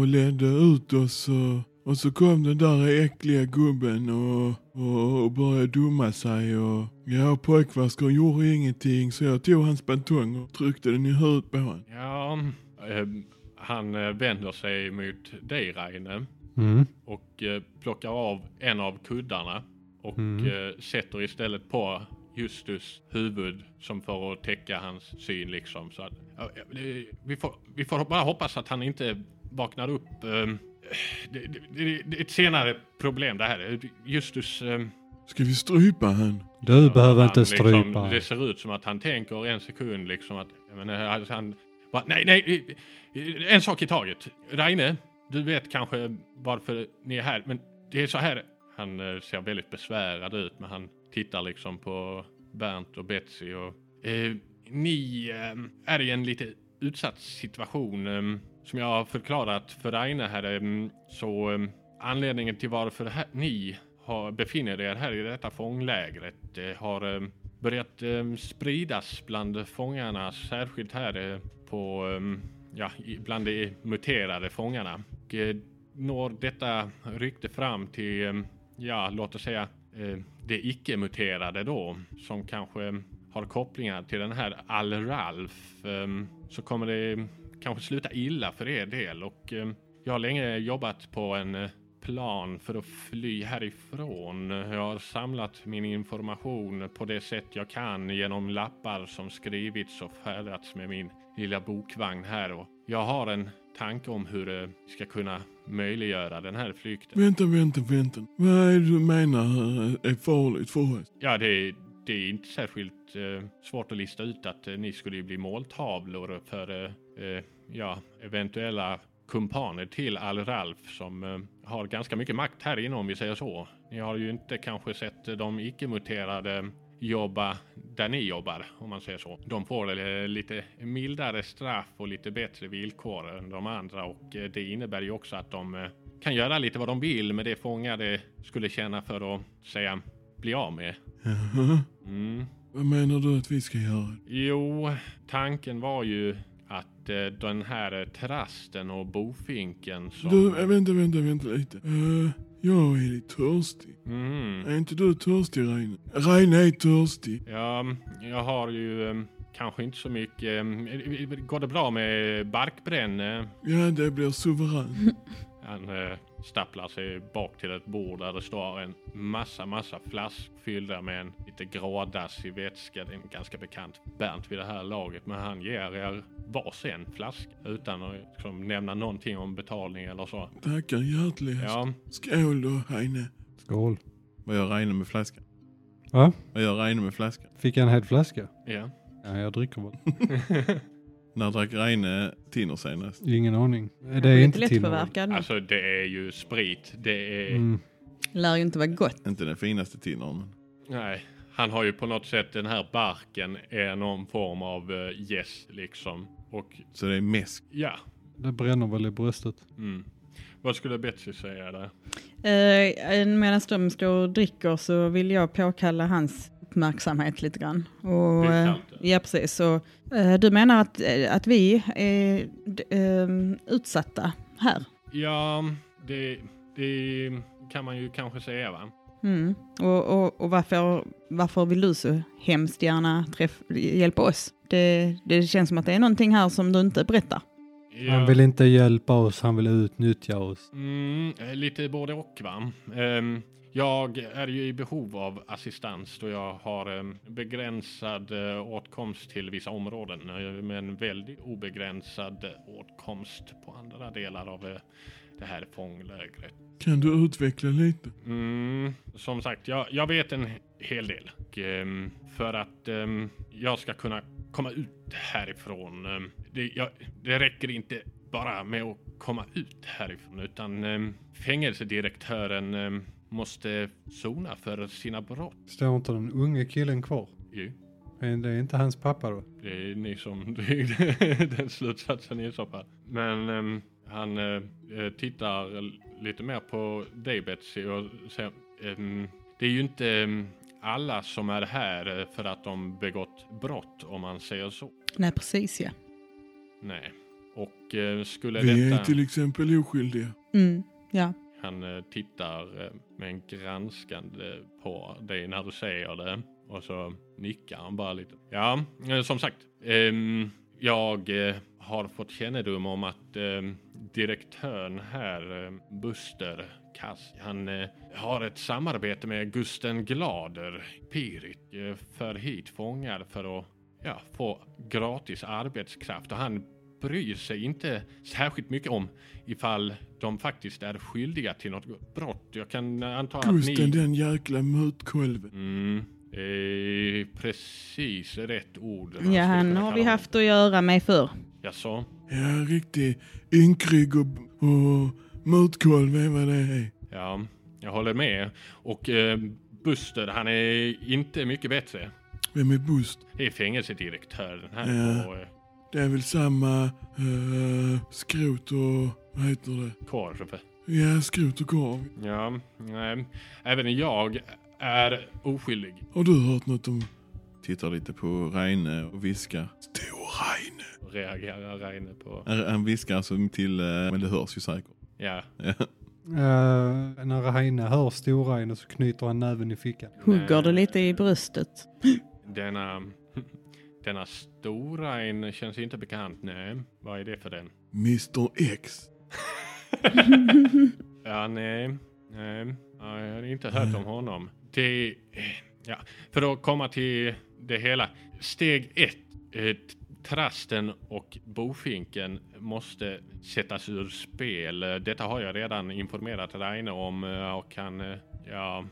och ledde ut oss och, och så kom den där äckliga gubben och, och, och började dumma sig och ja, pojkvaskaren gjorde ingenting så jag tog hans batong och tryckte den i huvudet på honom. Ja, eh, han eh, vänder sig mot dig Raine Mm. och eh, plockar av en av kuddarna och Mm. eh, sätter istället på Justus huvud som för att täcka hans syn liksom. Så att, vi, får, vi får bara hoppas att han inte vaknar upp. Det, det, det, är ett senare problem det här. Justus... ehm, Ska vi strypa han? Du behöver han inte strypa. Liksom, det ser ut som att han tänker en sekund liksom att... Menar, alltså han, bara, nej, nej, en sak i taget. Reine, du vet kanske varför ni är här, men det är så här. Han eh, ser väldigt besvärad ut, men han tittar liksom på Bernt och Betsy och... Eh, ni eh, är i en lite utsatt situation. Eh, som jag har förklarat för Aina här, ehm, så ehm, anledningen till varför här, ni har, befinner er här i detta fånglägret eh, har ehm, börjat spridas bland fångarna, särskilt här eh, på, ja, bland de muterade fångarna. Och, eh, når detta rykte fram till, ja, låt oss säga, de det icke-muterade då, som kanske har kopplingar till den här Al-Ralf, så kommer det kanske sluta illa för er del och eh, jag har länge jobbat på en eh, plan för att fly härifrån. Jag har samlat min information på det sätt jag kan genom lappar som skrivits och färdats med min lilla bokvagn här och jag har en tanke om hur eh, vi ska kunna möjliggöra den här flykten. Vänta, vänta, vänta. Vad är det du menar är farligt för oss? Ja, det är, det är inte särskilt eh, svårt att lista ut att eh, ni skulle bli måltavlor för eh, ja, eventuella kumpaner till Al-Ralf som eh, har ganska mycket makt här inne om vi säger så. Ni har ju inte kanske sett eh, de icke-muterade jobba där ni jobbar, om man säger så. De får eh, lite mildare straff och lite bättre villkor än de andra och det innebär ju också att de kan göra lite vad de vill med det fångade skulle känna för att säga bli av med. Mm. Vad menar du att vi ska göra? Jo, tanken var ju att eh, den här eh, trasten och bofinken som... Du, äh, vänta, vänta, vänta lite. Uh, jag är lite törstig. Mhm. Är inte du törstig Reine? Reine är törstig. Ja, jag har ju eh, kanske inte så mycket. ehm, Går det bra med barkbränne? Ja, det blir suveränt. Han eh, stapplar sig bak till ett bord där det står en massa, massa flaskor fyllda med en lite grådassig vätska. Det är en ganska bekant Bernt vid det här laget, men han ger er varsin flaska utan att liksom, nämna någonting om betalning eller så. Tackar hjärtligast. Ja, Skål då, Heine. Skål. Vad gör Reine med flaskan? Va? Vad gör Reine med flaskan? Fick jag en hel flaska? ja. Ja, jag dricker väl. När drack Reine Tinner senast? Ingen aning. Det är inte lättpåverkad. Alltså det är ju sprit. Det är... mm. Lär ju inte vara gott. Inte den finaste Tinnern, men Nej, han har ju på något sätt den här barken är någon form av uh, gäst liksom. Och så det är mäsk. ja, Det bränner väl i bröstet. mm. Vad skulle Betsy säga där? Eh, Medan de står och dricker så vill jag påkalla hans uppmärksamhet lite grann. Och, eh, ja, precis. Så, eh, du menar att, eh, att vi är utsatta här? Ja, det, det kan man ju kanske säga va? Mm. Och, och, och varför, varför vill du så hemskt gärna träff, hjälpa oss? Det, det känns som att det är någonting här som du inte berättar. Han vill inte hjälpa oss, han vill utnyttja oss. Mm, lite både och va. Ehm, jag är ju i behov av assistans då jag har begränsad uh, åtkomst till vissa områden eh, men väldigt obegränsad eh, åtkomst på andra delar av eh, det här fånglägret. Kan du utveckla lite? Mm, som sagt, jag, jag vet en hel del. Ehm, för att ehm, jag ska kunna komma ut härifrån. ehm, det, jag, det räcker inte bara med att komma ut härifrån utan fängelsedirektören måste sona för sina brott. Står inte den unge killen kvar? Ju, Men det är inte hans pappa då? det är ni som drog den slutsatsen i så fall. Men ehm, han eh, tittar lite mer på dig Betsy och säger ehm, det är ju inte ehm, alla som är här eh, för att de begått brott om man säger så. Nej, precis ja. Nej. Och eh, skulle Vi är detta... till exempel oskyldiga. Mm, ja. Han eh, tittar eh, med en granskande på dig när du säger det. Och så nickar han bara lite. Ja, eh, som sagt. Ehm, jag har fått kännedom om att ehm, direktören här, Buster Kass, han har ett samarbete med Gusten Glader, Pirit, för hit fångar för att ja, få gratis arbetskraft. Och han bryr sig inte särskilt mycket om ifall de faktiskt är skyldiga till något brott. Jag kan anta att Gusten ni... den jäkla mutkolven. Mm, är precis rätt ord. Ja, han har vi honom. haft att göra med förr. Jaså? Ja, riktig ynkrygg och, och mutkolv är vad det är. Ja, jag håller med. Och eh, Buster, han är inte mycket bättre. Vem är Bust? Det är fängelsedirektören här Ja. på eh, Det är väl samma uh, skrot och vad heter det? Korv. Ja, skrot och korv. Ja, nej. Även jag är oskyldig. Har du hört något om Tittar lite på Reine och viskar. Stor Heine? Reagerar Reine på. Han viskar alltså till, eh, men det hörs ju säkert. Ja. Ja. Uh, när Heine hör Storaine så knyter han näven i fickan. Hugger det lite i bröstet. Denna, denna stora en känns inte bekant. Nej, vad är det för den? Mr X? Ja, nej, nej, ja, jag har inte hört om honom. Det, ja, för att komma till det hela. Steg ett. Eh, trasten och bofinken måste sättas ur spel. Detta har jag redan informerat Reine om eh, och han, eh, ja,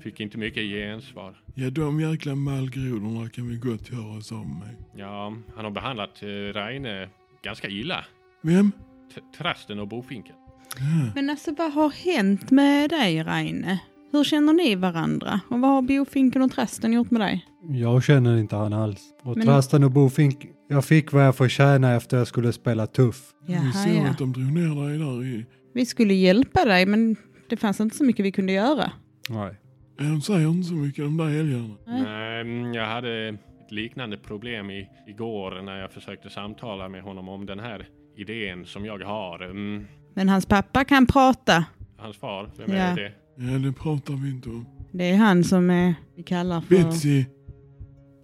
fick inte mycket gensvar. Ja, de jäkla mallgrodorna kan vi gott göra oss av med. Ja, han har behandlat eh, Reine ganska illa. Vem? T- trasten och bofinken. Ja. Men alltså vad har hänt med dig Reine? Hur känner ni varandra? Och vad har Bofinken och Trasten gjort med dig? Jag känner inte han alls. Och Men- Trasten och Bofink, jag fick vad jag förtjänade efter jag skulle spela tuff. vi Jaha, såg ja. att de drog ner dig där i... Vi skulle hjälpa dig men det fanns inte så mycket vi kunde göra. Nej. Ja, de säger inte så mycket de där älgarna. Nej. Mm, jag hade ett liknande problem i, igår när jag försökte samtala med honom om den här idén som jag har. Mm, Men hans pappa kan prata. hans far, vem Ja. är det? Ja, det pratar vi inte om. Det är han som är, vi kallar för... Betsy!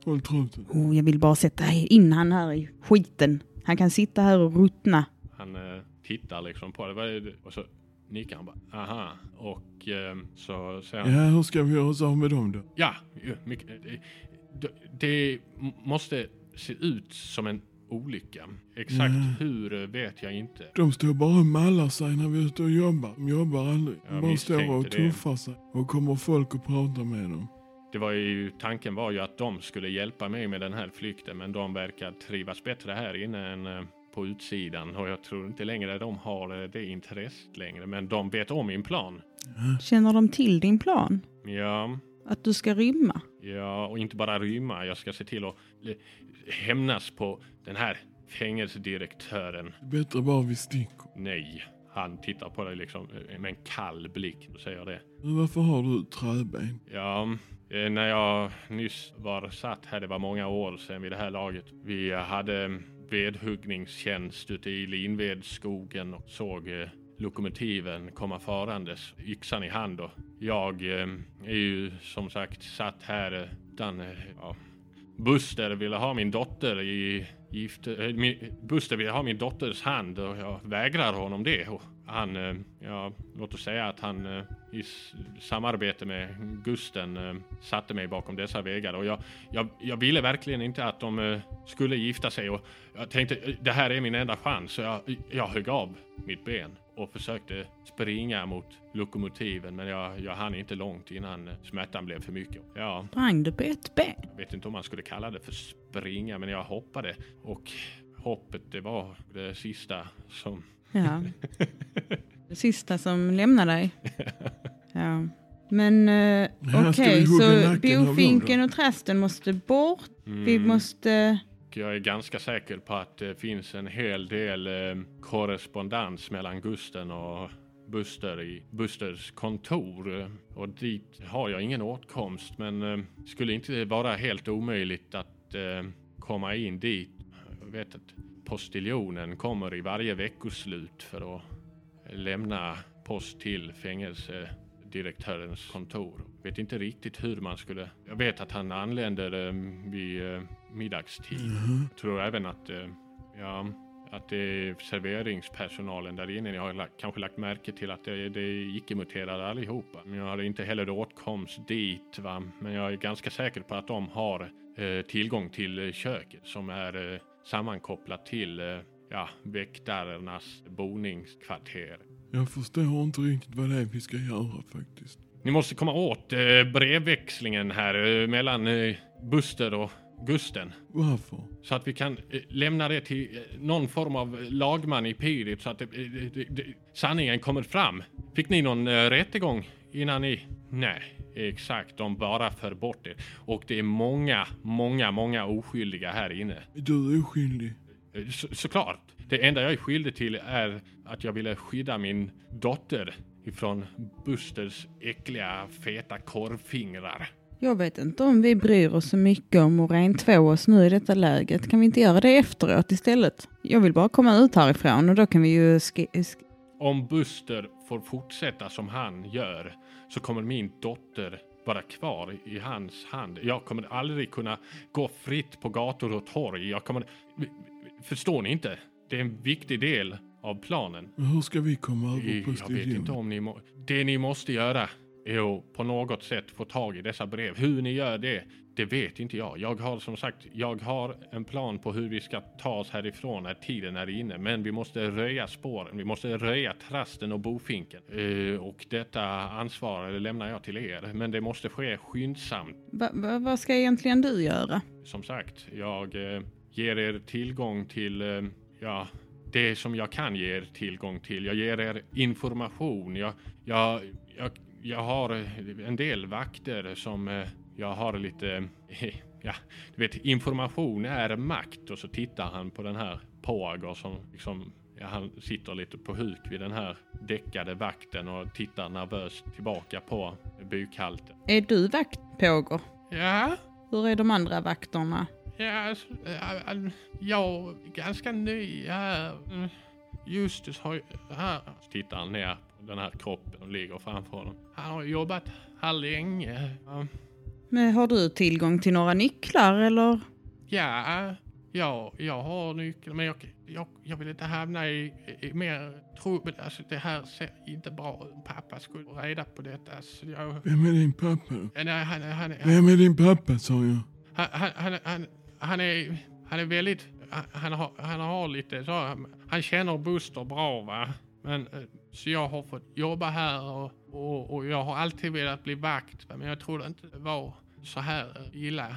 Håll truten. Oh, jag vill bara sätta in han här i skiten. Han kan sitta här och ruttna. Han eh, tittar liksom på det. Vad är det? Och så nickar han bara. Aha. Och eh, så säger han. Ja, hur ska vi göra oss av med dem då? Ja, mycket, det, det, måste se ut som en olycka. Exakt Mm. hur vet jag inte. De står bara och mallar sig när vi är ute och jobbar. De jobbar aldrig. De Jag bara står och det. tuffar sig. Och kommer folk och pratar med dem. Det var ju, tanken var ju att de skulle hjälpa mig med den här flykten, men de verkar trivas bättre här inne än eh, på utsidan och jag tror inte längre de har eh, det intresset längre, men de vet om min plan. Känner de till din plan? Ja, Att du ska rymma? ja, och inte bara rymma. Jag ska se till att hämnas på den här fängelsedirektören. Bättre bara vi sticker. Nej, han tittar på dig liksom eh, med en kall blick och säger det. Men varför har du träben? Ja, eh, när jag nyss var satt här, det var många år sedan vid det här laget. Vi hade vedhuggningstjänst ute i Linvedsskogen och såg eh, lokomotiven komma farandes, yxan i hand. Och jag eh, är ju som sagt satt här eh, utan, eh, ja, Buster ville ha min dotter i gift... eh, min- Buster ville ha min dotters hand och jag vägrar honom det. Och han, eh, ja, låt oss säga att han eh, i samarbete med Gusten eh, satte mig bakom dessa vägar. Och jag, jag, jag ville verkligen inte att de eh, skulle gifta sig. Och jag tänkte, eh, det här är min enda chans. Så jag, jag högg av mitt ben och försökte springa mot lokomotiven. Men jag, jag hann inte långt innan smärtan blev för mycket. Ja, Sprang du på ett ben? jag vet inte om man skulle kalla det för springa, men jag hoppade. Och hoppet, det var det sista som... Ja. Det sista som lämnar dig. Ja. Men eh, okej, vi hugga så bofinken och trasten måste bort. Vi Mm. måste... Jag är ganska säker på att det finns en hel del eh, korrespondens mellan Gusten och Buster i Busters kontor. Och dit har jag ingen åtkomst, men eh, skulle inte vara helt omöjligt att eh, komma in dit. Jag vet att postiljonen kommer i varje veckoslut för att lämna post till fängelsedirektörens kontor. Vet inte riktigt hur man skulle... Jag vet att han anländer eh, vid eh, middagstid. Jag tror även att, eh, ja, att det är serveringspersonalen där inne. Jag har lagt, kanske lagt märke till att det, det är icke-muterade allihopa. Men jag har inte heller åtkomst dit. Va? Men jag är ganska säker på att de har eh, tillgång till köket som är eh, sammankopplat till eh, ja, väktarnas boningskvarter. Jag förstår inte riktigt vad det är vi ska göra faktiskt. Ni måste komma åt eh, brevväxlingen här eh, mellan eh, Buster och Gusten. Varför? Så att vi kan eh, lämna det till eh, någon form av lagman i Pirit så att eh, det, det, sanningen kommer fram. Fick ni någon eh, rättegång innan ni... Nej, exakt. De bara för bort det. Och det är många, många, många oskyldiga här inne. Är du oskyldig? Eh, Så, såklart. Det enda jag är skyldig till är att jag ville skydda min dotter ifrån Busters äckliga feta korvfingrar. Jag vet inte om vi bryr oss så mycket om att rentvå oss nu i detta läget. Kan vi inte göra det efteråt istället? Jag vill bara komma ut härifrån och då kan vi ju... Om Buster får fortsätta som han gör så kommer min dotter vara kvar i hans hand. Jag kommer aldrig kunna gå fritt på gator och torg. Jag kommer... Förstår ni inte? Det är en viktig del av planen. Men hur ska vi komma över Jag vet inte om ni må... Det ni måste göra är att på något sätt få tag i dessa brev. Hur ni gör det, det vet inte jag. Jag har som sagt, jag har en plan på hur vi ska ta oss härifrån när tiden är inne. Men vi måste röja spåren. Vi måste röja trasten och bofinken. Eh, och detta ansvar lämnar jag till er. Men det måste ske skyndsamt. Va, va, vad ska egentligen du göra? Som sagt, jag eh, ger er tillgång till, eh, ja, det som jag kan ge er tillgång till. Jag ger er information. Jag, jag, jag, jag har eh, en del vakter som eh, jag har lite, ja, du vet, information är makt. Och så tittar han på den här Poager som liksom, ja, han sitter lite på huk vid den här däckade vakten och tittar nervöst tillbaka på bukhalten. Är du vakt, Pågår? Ja, Hur är de andra vakterna? Ja, alltså, äh, jag är ganska ny här. Mm. Justus har. Här tittar han ner på den här kroppen och ligger framför honom. Han har jobbat här länge. Men har du tillgång till några nycklar eller? Ja, ja, jag har nyckeln men jag, jag, jag vill inte hamna i, i mer trubbel. Alltså det här ser inte bra ut. Pappa skulle reda på detta. Så jag, Vem är din pappa nej, han, han, han, Vem är din pappa sa jag? han, han, han, han, är, han är väldigt, han, har, han har lite så, han känner Buster bra va. Men, eh, så jag har fått jobba här och, och, och jag har alltid velat bli vakt. va, Men jag trodde inte det var så här illa.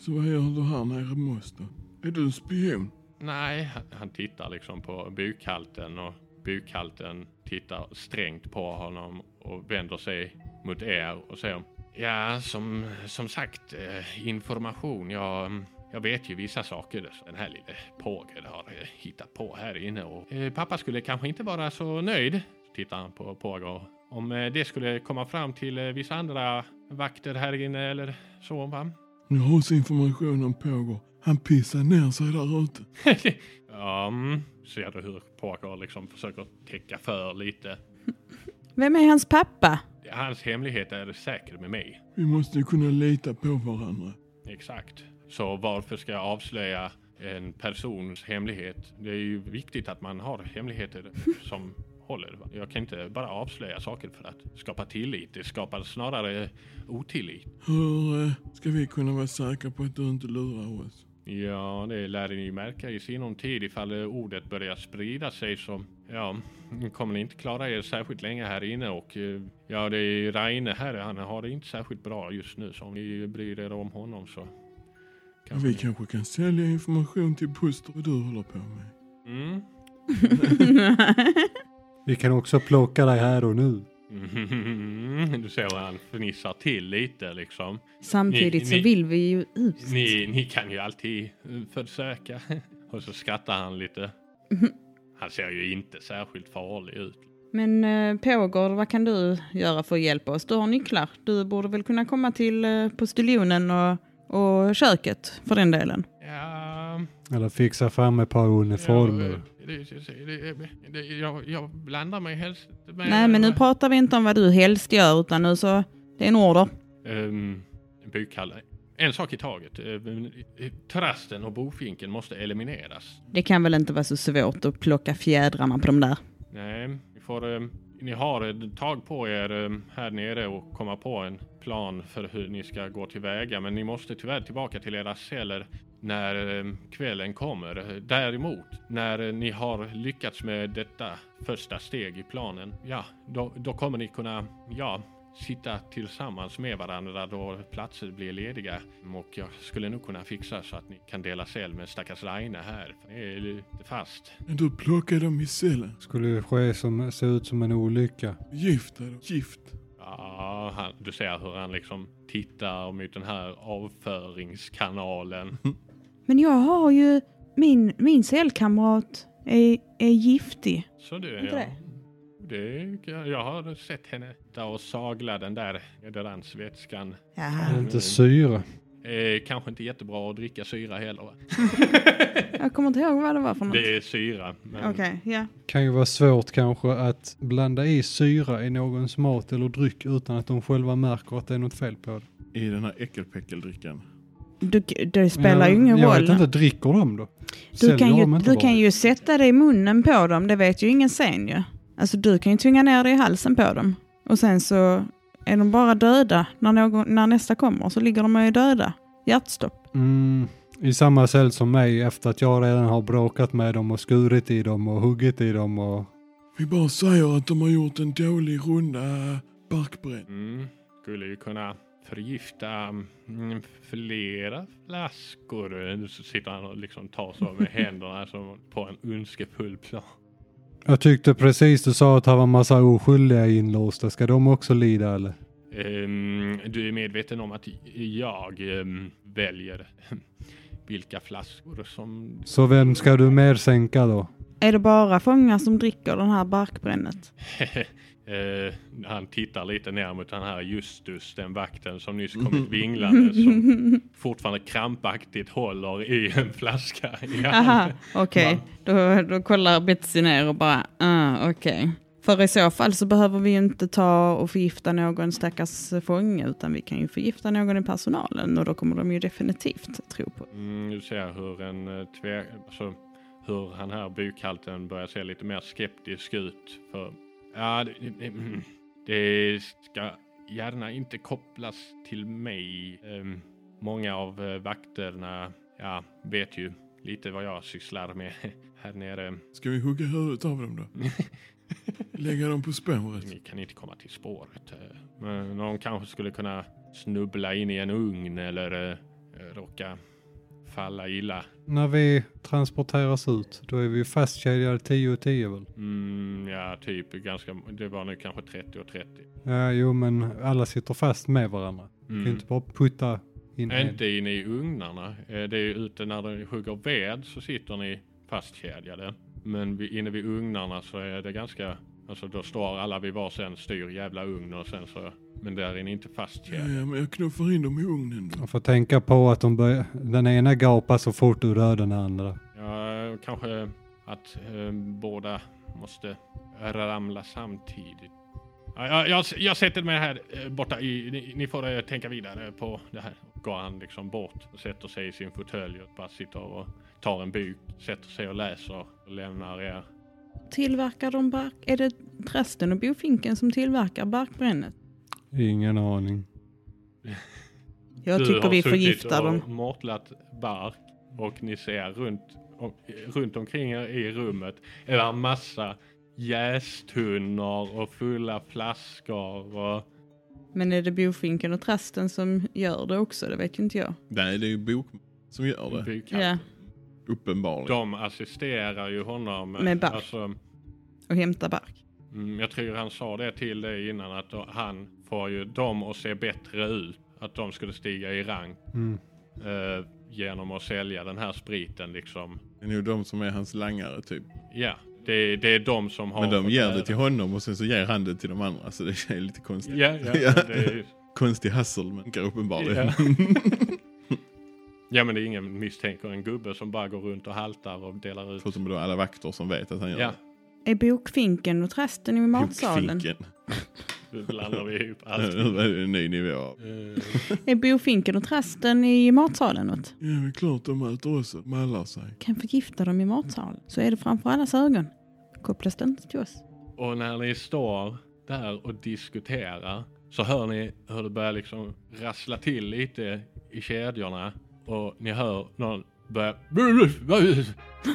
Så vad gör du här nere med oss då? Är du en spion? Nej, han, tittar liksom på bukhalten och bukhalten tittar strängt på honom och vänder sig mot er och säger Ja, som, som sagt, eh, information. Jag, jag vet ju vissa saker som den här lille Påger har eh, hittat på här inne och eh, pappa skulle kanske inte vara så nöjd, tittar han på Påger. Om eh, det skulle komma fram till eh, vissa andra vakter här inne eller så va? Jag har också information om pågår. Han pissar ner sig där ute. ja, mm. ser du hur Parker liksom försöker täcka för lite. Vem är hans pappa? Hans hemlighet är säker med mig. Vi måste kunna lita på varandra. Exakt. Så varför ska jag avslöja en persons hemlighet? Det är ju viktigt att man har hemligheter som håller. Jag kan inte bara avslöja saker för att skapa tillit. Det skapar snarare otillit. Hur eh, ska vi kunna vara säkra på att du inte lurar oss? Ja, det lär ni märka i sinom tid ifall ordet börjar sprida sig så ja, kommer ni inte klara er särskilt länge här inne och eh, ja, det är Raine här, han har det inte särskilt bra just nu så om ni bryr er om honom så Ja, vi kanske kan sälja information till Buster vad du håller på med. Mm. Vi kan också plocka dig här och nu. Mm. Du ser hur han fnissar till lite liksom. Samtidigt Ni- så ni- vill vi ju ut. Ni, ni kan ju alltid eh, försöka. Och så skrattar han lite. Han ser ju inte särskilt farlig ut. Men eh, Pågård, vad kan du göra för att hjälpa oss? Du har nycklar. Du borde väl kunna komma till eh, postiljonen och, och köket för den delen. Ja, Eller fixa fram ett par uniformer. Ja, jag, jag blandar mig helst med... Nej, men nu pratar vi inte om vad du helst gör, utan nu så, det är en order. Um, Bukhalle. En sak i taget. Um, trasten och bofinken måste elimineras. Det kan väl inte vara så svårt att plocka fjädrarna på de där. Nej, ni får... Um, ni har ett tag på er eh, här nere och komma på en plan för hur ni ska gå tillväga. Men ni måste tyvärr tillbaka till era celler när eh, kvällen kommer. Däremot, när eh, ni har lyckats med detta första steg i planen, ja, då, då kommer ni kunna, ja, sitta tillsammans med varandra då platser blir lediga. Och jag skulle nog kunna fixa så att ni kan dela cell med stackars Raine här. För det är lite fast. Men du plockar dem i cellen. Skulle det ske som, se ut som en olycka. Gifta dem. Gift. Ja, han, du ser hur han liksom tittar mot den här avföringskanalen. Men jag har ju, min, min cellkamrat är, är giftig. Så du, Inte ja. det? Det, jag har sett henne där och sagla den där deodorantsvätskan. Jaha. Inte syra. Eh, kanske inte jättebra att dricka syra heller. va? Jag kommer inte ihåg vad det var för något. Det är syra. Men Okej, ja. Kan ju vara svårt kanske att blanda i syra i någons mat eller dryck utan att de själva märker att det är något fel på det. I den här äckelpäckeldrickan. Du, det spelar ju ingen jag roll. vet inte, dricker de då? Du Säljer kan, ju, du bara? kan ju sätta det i munnen på dem, det vet ju ingen sen ju. Alltså du kan ju tvinga ner det i halsen på dem. Och sen så är de bara döda när, någon, när nästa kommer, så ligger de är döda. Hjärtstopp. Mm, I samma cell som mig efter att jag redan har bråkat med dem och skurit i dem och huggit i dem och... Vi bara säger att de har gjort en dålig runda barkbränn. Mm, skulle ju kunna förgifta mm, flera flaskor. Så sitter han och liksom tar så med händerna som på en önskefull plan. Jag tyckte precis du sa att det var massa oskyldiga inlåsta. Ska de också lida eller? Ehm, du är medveten om att jag ehm, väljer vilka flaskor som... Så vem ska du mer sänka då? Är det bara fångar som dricker den här barkbrännet? Eh, han tittar lite ner mot den här Justus, den vakten som nyss kommit vinglande som fortfarande krampaktigt håller i en flaska. Aha, okej. Då, då kollar Betsy ner och bara, ah, okej. För i så fall så behöver vi ju inte ta och förgifta någon stackars fånge utan vi kan ju förgifta någon i personalen och då kommer de ju definitivt tro på. Mm, du ser hur en eh, tve, alltså, hur han här bukhalten börjar se lite mer skeptisk ut. För ja, det, det, mm, det ska gärna inte kopplas till mig. Ehm, många av eh, vakterna, ja, vet ju lite vad jag sysslar med här nere. Ska vi hugga huvudet av dem då? Lägga dem på spåret? Ni kan inte komma till spåret. eh, Men någon kanske skulle kunna snubbla in i en ugn eller eh, råka falla illa. När vi transporteras ut, då är vi fastkedjade 10 och 10 väl? Mm, ja, typ ganska. Det var nu kanske 30 och 30. Ja, jo men alla sitter fast med varandra. Vi kan Mm. inte bara putta in en. Inte inne i ugnarna. Eh, Det är ute när de hugger ved så sitter ni fastkedjade. Men inne vid ugnarna så är det ganska, alltså då står alla vid varsin styr jävla ugn och sen så, men där är ni inte Ja, fastkedjade. ja, men jag knuffar in dem i ugnen då. Jag får tänka på att de börjar, den ena gapar så fort du dödar den andra. Ja, kanske att eh, båda måste ramla samtidigt. Ja, jag, jag, jag sätter mig här eh, borta i, ni, ni får eh, tänka vidare på det här. Går han liksom bort och sätter sig i sin fåtölj och bara sitter och tar en bok, sätter sig och läser och lämnar er. Tillverkar de bark? Är det prästen och bofinken som tillverkar barkbrännet? Ingen aning. Jag Du tycker har vi suttit förgiftar dem. och mortlat bark och ni ser runt, om, runt omkring er i rummet är det en massa jästunnor och fulla flaskor och Men är det bofinken och trasten som gör det också? Det vet ju inte jag. Nej, det är ju bok som gör det. Ja, Uppenbarligen. De assisterar ju honom. Med bark. Alltså, och hämta bark. mm, jag tror han sa det till dig innan att då, han får ju dem att se bättre ut. Att de skulle stiga i rang Mm. eh, genom att sälja den här spriten liksom. Det är nog de som är hans langare typ. Ja, det, det är de som har... Men de ger det till honom och sen så ger han det till de andra. Så det är lite konstigt. Ja, ja, Ja. Det är, Konstig hustle men uppenbarligen. Ja. ja, men det är ingen misstänker en gubbe som bara går runt och haltar och delar ut. Förutom då alla vakter som vet att han gör Ja, det. Är bokfinken och trasten i matsalen? Bokfinken. nu blandar vi ihop allt. Nu är det en ny nivå. Är bofinken och trasten i matsalen något? Ja, men klart de äter också. Mallar sig. Kan förgifta dem i matsalen. Så är det framför allas ögon. Kopplas det inte till oss? Och när ni står där och diskuterar så hör ni hur det börjar liksom rassla till lite i kedjorna och ni hör någon börja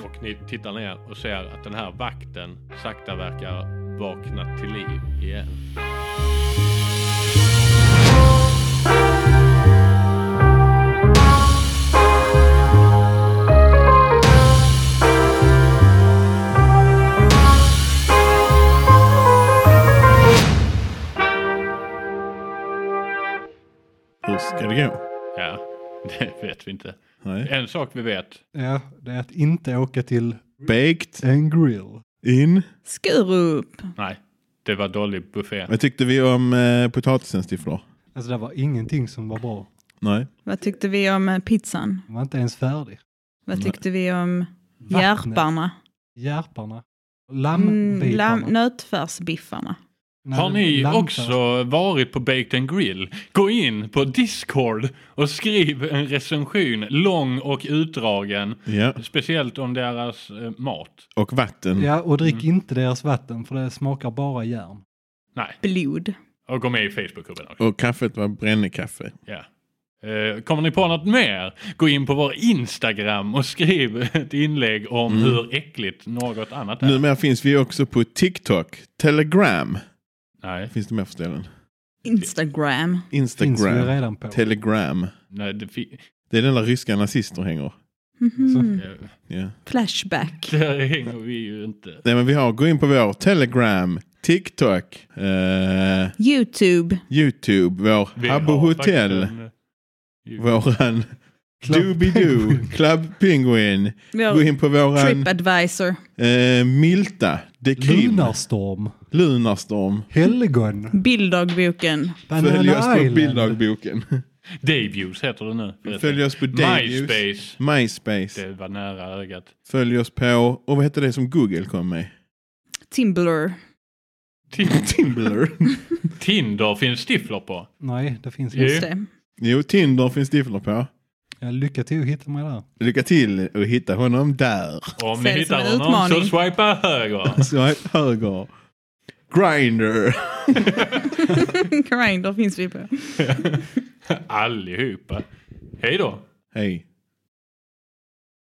och ni tittar ner och ser att den här vakten sakta verkar vakna till liv igen. Hur ska det gå? Ja, det vet vi inte. Nej. En sak vi vet. Ja, det är att inte åka till Baked en grill. in. Skurup! Nej, det var dålig buffé. Vad tyckte vi om eh, potatisen Stifler? Alltså det var ingenting som var bra. Nej. Vad tyckte vi om eh, pizzan? Den var inte ens färdig. Vad Nej. tyckte vi om Vattnet, järparna? Järparna. Mm, Lammbitarna. lam- nötfärsbiffarna. Nej, Har ni också varit på Baked and Grill? Gå in på Discord och skriv en recension, lång och utdragen. Ja. Speciellt om deras eh, mat. Och vatten. Ja, och drick Mm. inte deras vatten för det smakar bara järn. Nej, Blod. och gå med i Facebookgruppen också. Och kaffet var brännekaffe. Ja. Eh, kommer ni på något mer? Gå in på vår Instagram och skriv ett inlägg om Mm. hur äckligt något annat är. Numera finns vi också på TikTok, Telegram. Nej, Finns det mer för ställen? Instagram. Finns vi Instagram, redan på. Telegram. nej det fi- Det är den där ryska nazister hänger. Mhm. eh, Ja. Flashback. där hänger vi ju inte. Nej men vi har, gå in på vår Telegram, TikTok, eh, Youtube. YouTube, vår Vi Habbo har Hotel, faktiskt en, eh, våran Club Doobidoo. Club Penguin. Gå Vår in på våran Tripadvisor. eh, Milta, The Krim, Lunarstorm. Lunarstorm. Helgon. Bilddagboken. Följ oss på Island. bilddagboken. Dayviews heter det nu. Följ oss på Davius. MySpace. MySpace. Det var nära ögat. Följ oss på, och vad hette det som Google kom med? Timblr. Timbler. Tinder finns stiflor på. Nej, det finns inte. Just det. Jo, Tinder finns stiflor på. Ja, lycka till att hitta mig där. Lycka till att hitta honom där. Om ni hittar honom så utmaning. swipa höger. Swipe höger. Grinder. Grindr finns vi på. Allihopa. Hej då. Hej.